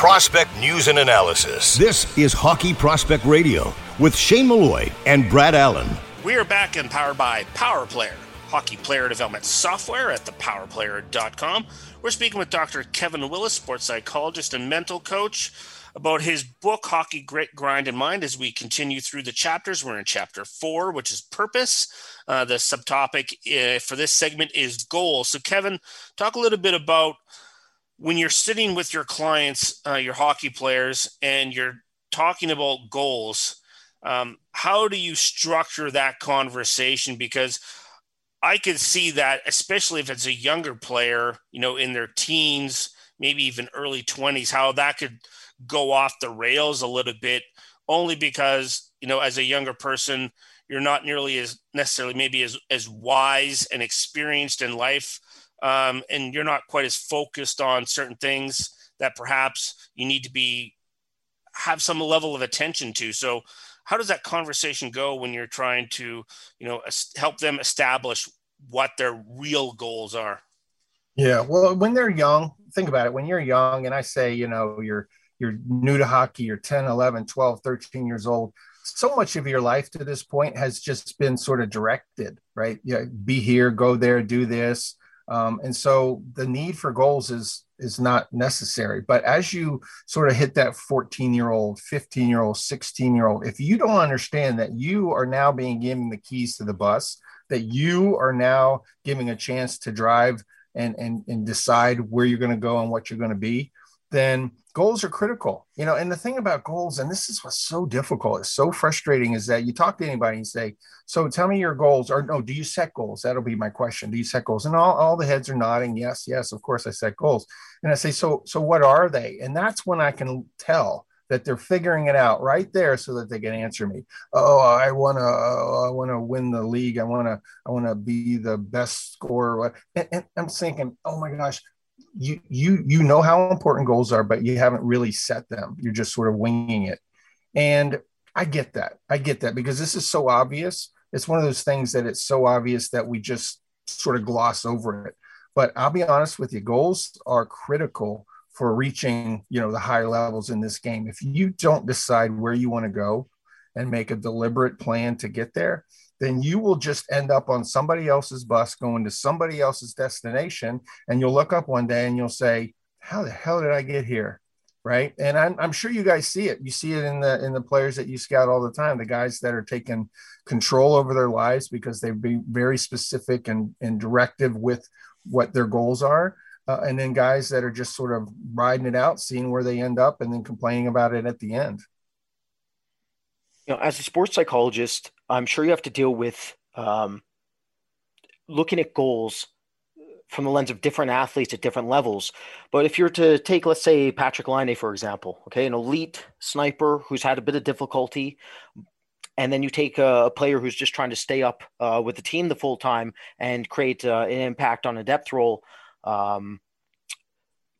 A: Prospect news and analysis. This is Hockey Prospect Radio with Shane Malloy and Brad Allen.
B: We are back and powered by Power Player, hockey player development software at thepowerplayer.com. We're speaking with Dr. Kevin Willis, sports psychologist and mental coach, about his book, Hockey Grit, Grind, and Mind, as we continue through the chapters. We're in chapter four, which is purpose. Uh, the subtopic uh, for this segment is goal. So, Kevin, talk a little bit about when you're sitting with your clients, uh, your hockey players, and you're talking about goals, um, how do you structure that conversation? Because I could see that, especially if it's a younger player, you know, in their teens, maybe even early 20s, how that could go off the rails a little bit, only because, you know, as a younger person, you're not nearly as necessarily maybe as, as wise and experienced in life um, and you're not quite as focused on certain things that perhaps you need to be have some level of attention to. So, how does that conversation go when you're trying to, you know, help them establish what their real goals are?
G: Yeah, well, when they're young, think about it. When you're young, and I say, you know, you're you're new to hockey, you're 10, 11, 12, 13 years old. So much of your life to this point has just been sort of directed, right? Yeah, be here, go there, do this um, and so the need for goals is is not necessary. But as you sort of hit that 14 year old, 15 year old, 16 year old, if you don't understand that you are now being given the keys to the bus, that you are now giving a chance to drive and and, and decide where you're going to go and what you're going to be, then goals are critical. You know and the thing about goals and this is what's so difficult it's so frustrating is that you talk to anybody and say so tell me your goals or no do you set goals? That'll be my question. Do you set goals? And all, all the heads are nodding yes yes of course i set goals. And i say so so what are they? And that's when i can tell that they're figuring it out right there so that they can answer me. Oh i want to uh, i want to win the league. I want to i want to be the best scorer and, and i'm thinking oh my gosh you you you know how important goals are, but you haven't really set them. You're just sort of winging it. And I get that. I get that because this is so obvious. It's one of those things that it's so obvious that we just sort of gloss over it. But I'll be honest with you, goals are critical for reaching, you know, the higher levels in this game. If you don't decide where you want to go and make a deliberate plan to get there, then you will just end up on somebody else's bus going to somebody else's destination. And you'll look up one day and you'll say, How the hell did I get here? Right. And I'm, I'm sure you guys see it. You see it in the in the players that you scout all the time, the guys that are taking control over their lives because they've be very specific and, and directive with what their goals are. Uh, and then guys that are just sort of riding it out, seeing where they end up, and then complaining about it at the end
H: you know, as a sports psychologist, I'm sure you have to deal with um, looking at goals from the lens of different athletes at different levels. But if you're to take, let's say, Patrik Laine, for example, okay, an elite sniper who's had a bit of difficulty, and then you take a, player who's just trying to stay up uh, with the team the full time and create uh, an impact on a depth role. Um,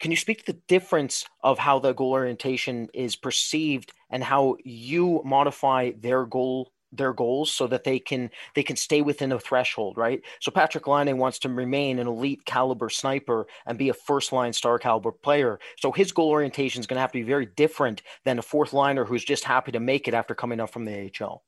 H: can you speak to the difference of how the goal orientation is perceived and how you modify their goal their goals so that they can they can stay within a threshold, right? So Patrik Laine wants to remain an elite caliber sniper and be a first line star caliber player. So his goal orientation is going to have to be very different than a fourth liner who's just happy to make it after coming up from the AHL.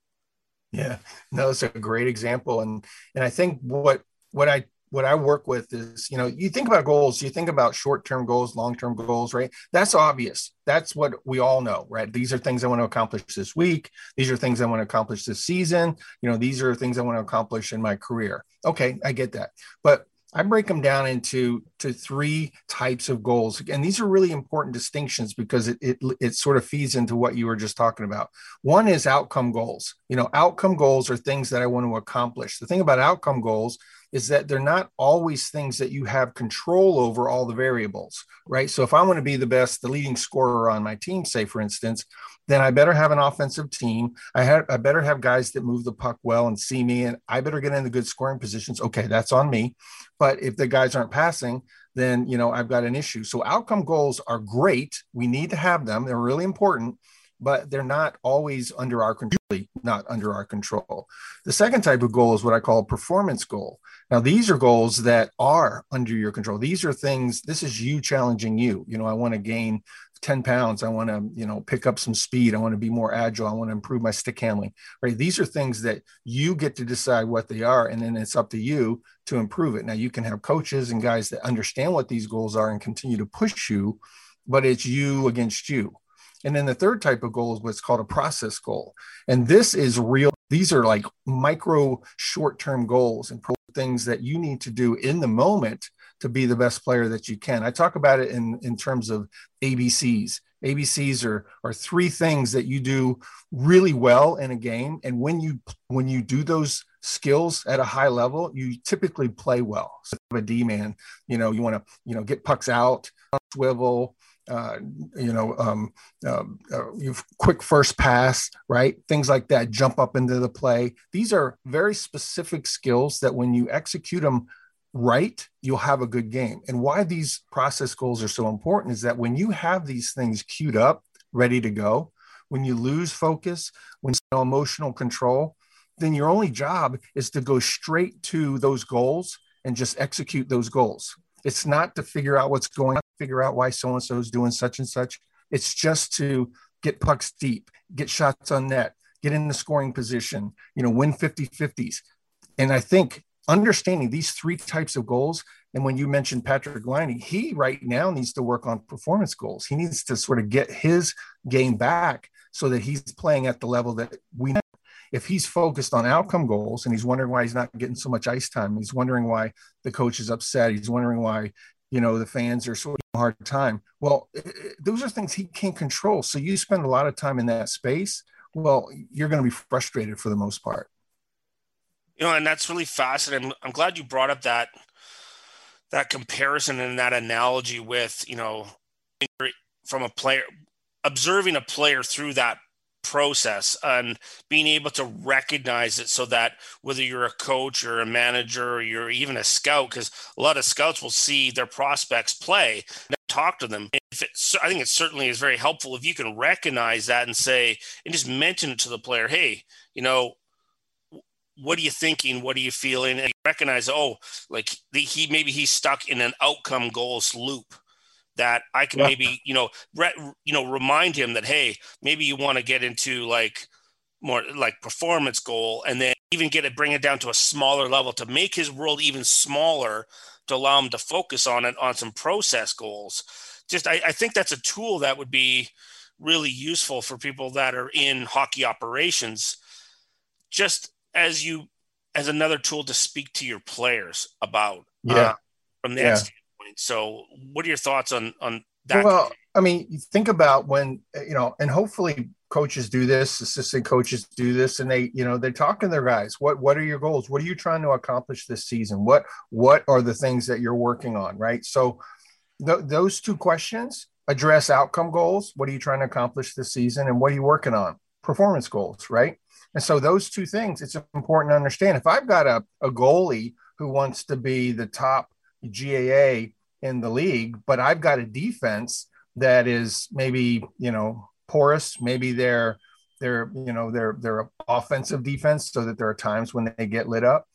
G: Yeah, no, it's a great example, and and I think what what I what I work with is, you know, you think about goals, you think about short term goals, long term goals, right? That's obvious. That's what we all know, right? These are things I want to accomplish this week. These are things I want to accomplish this season. You know, these are things I want to accomplish in my career. Okay, I get that. But I break them down into to three types of goals, and these are really important distinctions because it, it it sort of feeds into what you were just talking about. One is outcome goals. You know, outcome goals are things that I want to accomplish. The thing about outcome goals is that they're not always things that you have control over all the variables, right? So if I want to be the best, the leading scorer on my team, say for instance, then I better have an offensive team. I had I better have guys that move the puck well and see me, and I better get into good scoring positions. Okay, that's on me. But if the guys aren't passing, then you know I've got an issue. So outcome goals are great. We need to have them. They're really important but they're not always under our control, not under our control. The second type of goal is what I call performance goal. Now, these are goals that are under your control. These are things, this is you challenging you. You know, I want to gain 10 pounds. I want to, you know, pick up some speed. I want to be more agile. I want to improve my stick handling, right? These are things that you get to decide what they are. And then it's up to you to improve it. Now, you can have coaches and guys that understand what these goals are and continue to push you, but it's you against you and then the third type of goal is what's called a process goal. And this is real. These are like micro short term goals and things that you need to do in the moment to be the best player that you can. I talk about it in, in terms of ABCs. ABCs are, are three things that you do really well in a game. And when you when you do those skills at a high level, you typically play well. So a D man, you know, you want to, you know, get pucks out, swivel, uh, you know, um, uh, uh, quick first pass, right? Things like that, jump up into the play. These are very specific skills that when you execute them right, you'll have a good game. And why these process goals are so important is that when you have these things queued up, ready to go, when you lose focus, when you emotional control, then your only job is to go straight to those goals and just execute those goals. It's not to figure out what's going on, figure out why so and so is doing such and such. It's just to get pucks deep, get shots on net, get in the scoring position, you know, win 50 50s. And I think understanding these three types of goals, and when you mentioned Patrik Laine, he right now needs to work on performance goals. He needs to sort of get his game back so that he's playing at the level that we if he's focused on outcome goals and he's wondering why he's not getting so much ice time, he's wondering why the coach is upset, he's wondering why you know the fans are sort of hard time. Well, those are things he can't control. So you spend a lot of time in that space. Well, you're going to be frustrated for the most part.
B: You know, and that's really fascinating. I'm glad you brought up that that comparison and that analogy with you know from a player observing a player through that process and being able to recognize it so that whether you're a coach or a manager or you're even a scout because a lot of scouts will see their prospects play and talk to them. If i think it certainly is very helpful if you can recognize that and say and just mention it to the player hey you know what are you thinking? What are you feeling? And recognize oh like the, he maybe he's stuck in an outcome goals loop that I can yeah. maybe you know re, you know remind him that hey maybe you want to get into like more like performance goal and then even get it bring it down to a smaller level to make his world even smaller to allow him to focus on it on some process goals just I, I think that's a tool that would be really useful for people that are in hockey operations just as you as another tool to speak to your players about
G: yeah uh,
B: from the yeah. So, what are your thoughts on on that?
G: Well, I mean, think about when you know, and hopefully coaches do this, assistant coaches do this, and they, you know, they're talking to their guys. What what are your goals? What are you trying to accomplish this season? What what are the things that you're working on? Right. So, th- those two questions address outcome goals. What are you trying to accomplish this season, and what are you working on? Performance goals. Right. And so those two things, it's important to understand. If I've got a, a goalie who wants to be the top GAA in the league, but I've got a defense that is maybe, you know, porous. Maybe they're they're you know they're they're offensive defense so that there are times when they get lit up.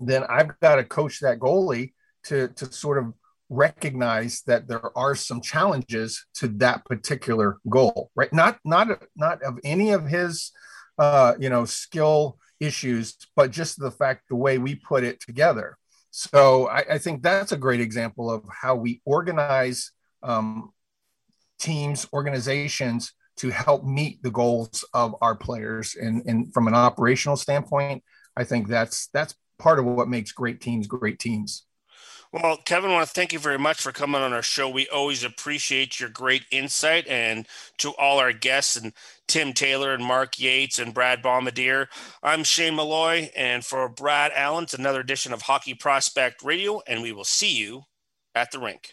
G: Then I've got to coach that goalie to to sort of recognize that there are some challenges to that particular goal right not not not of any of his uh you know skill issues but just the fact the way we put it together so I, I think that's a great example of how we organize um, teams, organizations to help meet the goals of our players. And, and from an operational standpoint, I think that's that's part of what makes great teams great teams.
B: Well, Kevin, I want to thank you very much for coming on our show. We always appreciate your great insight, and to all our guests and Tim Taylor and Mark Yates and Brad Bombardier. I'm Shane Malloy, and for Brad Allen, it's another edition of Hockey Prospect Radio, and we will see you at the rink.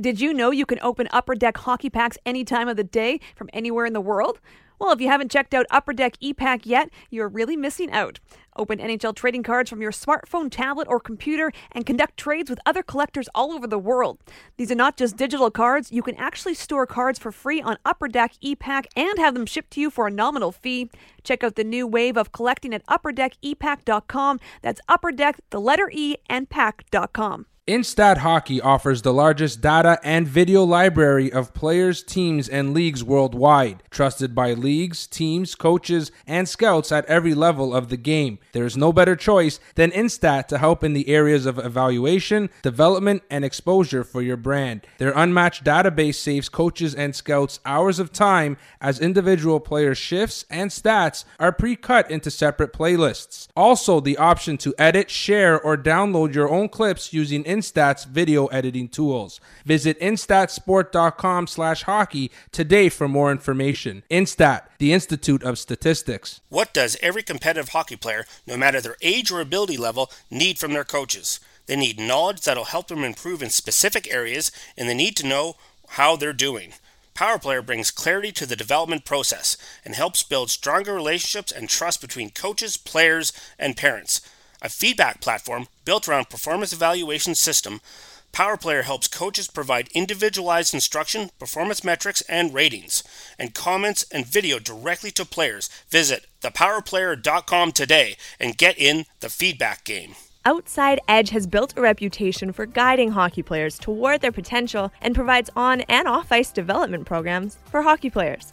I: Did you know you can open Upper Deck hockey packs any time of the day from anywhere in the world? Well, if you haven't checked out Upper Deck ePack yet, you're really missing out. Open NHL trading cards from your smartphone, tablet, or computer and conduct trades with other collectors all over the world. These are not just digital cards, you can actually store cards for free on Upper Deck ePack and have them shipped to you for a nominal fee. Check out the new wave of collecting at upperdeckepack.com. That's Upper Deck, the letter E, and pack.com.
J: Instat Hockey offers the largest data and video library of players, teams, and leagues worldwide, trusted by leagues, teams, coaches, and scouts at every level of the game. There is no better choice than Instat to help in the areas of evaluation, development, and exposure for your brand. Their unmatched database saves coaches and scouts hours of time as individual player shifts and stats are pre cut into separate playlists. Also, the option to edit, share, or download your own clips using Instat's video editing tools. Visit instatsport.com slash hockey today for more information. Instat, the Institute of Statistics.
B: What does every competitive hockey player, no matter their age or ability level, need from their coaches? They need knowledge that'll help them improve in specific areas, and they need to know how they're doing. Power Player brings clarity to the development process and helps build stronger relationships and trust between coaches, players, and parents. A feedback platform built around performance evaluation system, PowerPlayer helps coaches provide individualized instruction, performance metrics, and ratings, and comments and video directly to players. Visit thepowerplayer.com today and get in the feedback game.
K: Outside Edge has built a reputation for guiding hockey players toward their potential and provides on and off ice development programs for hockey players.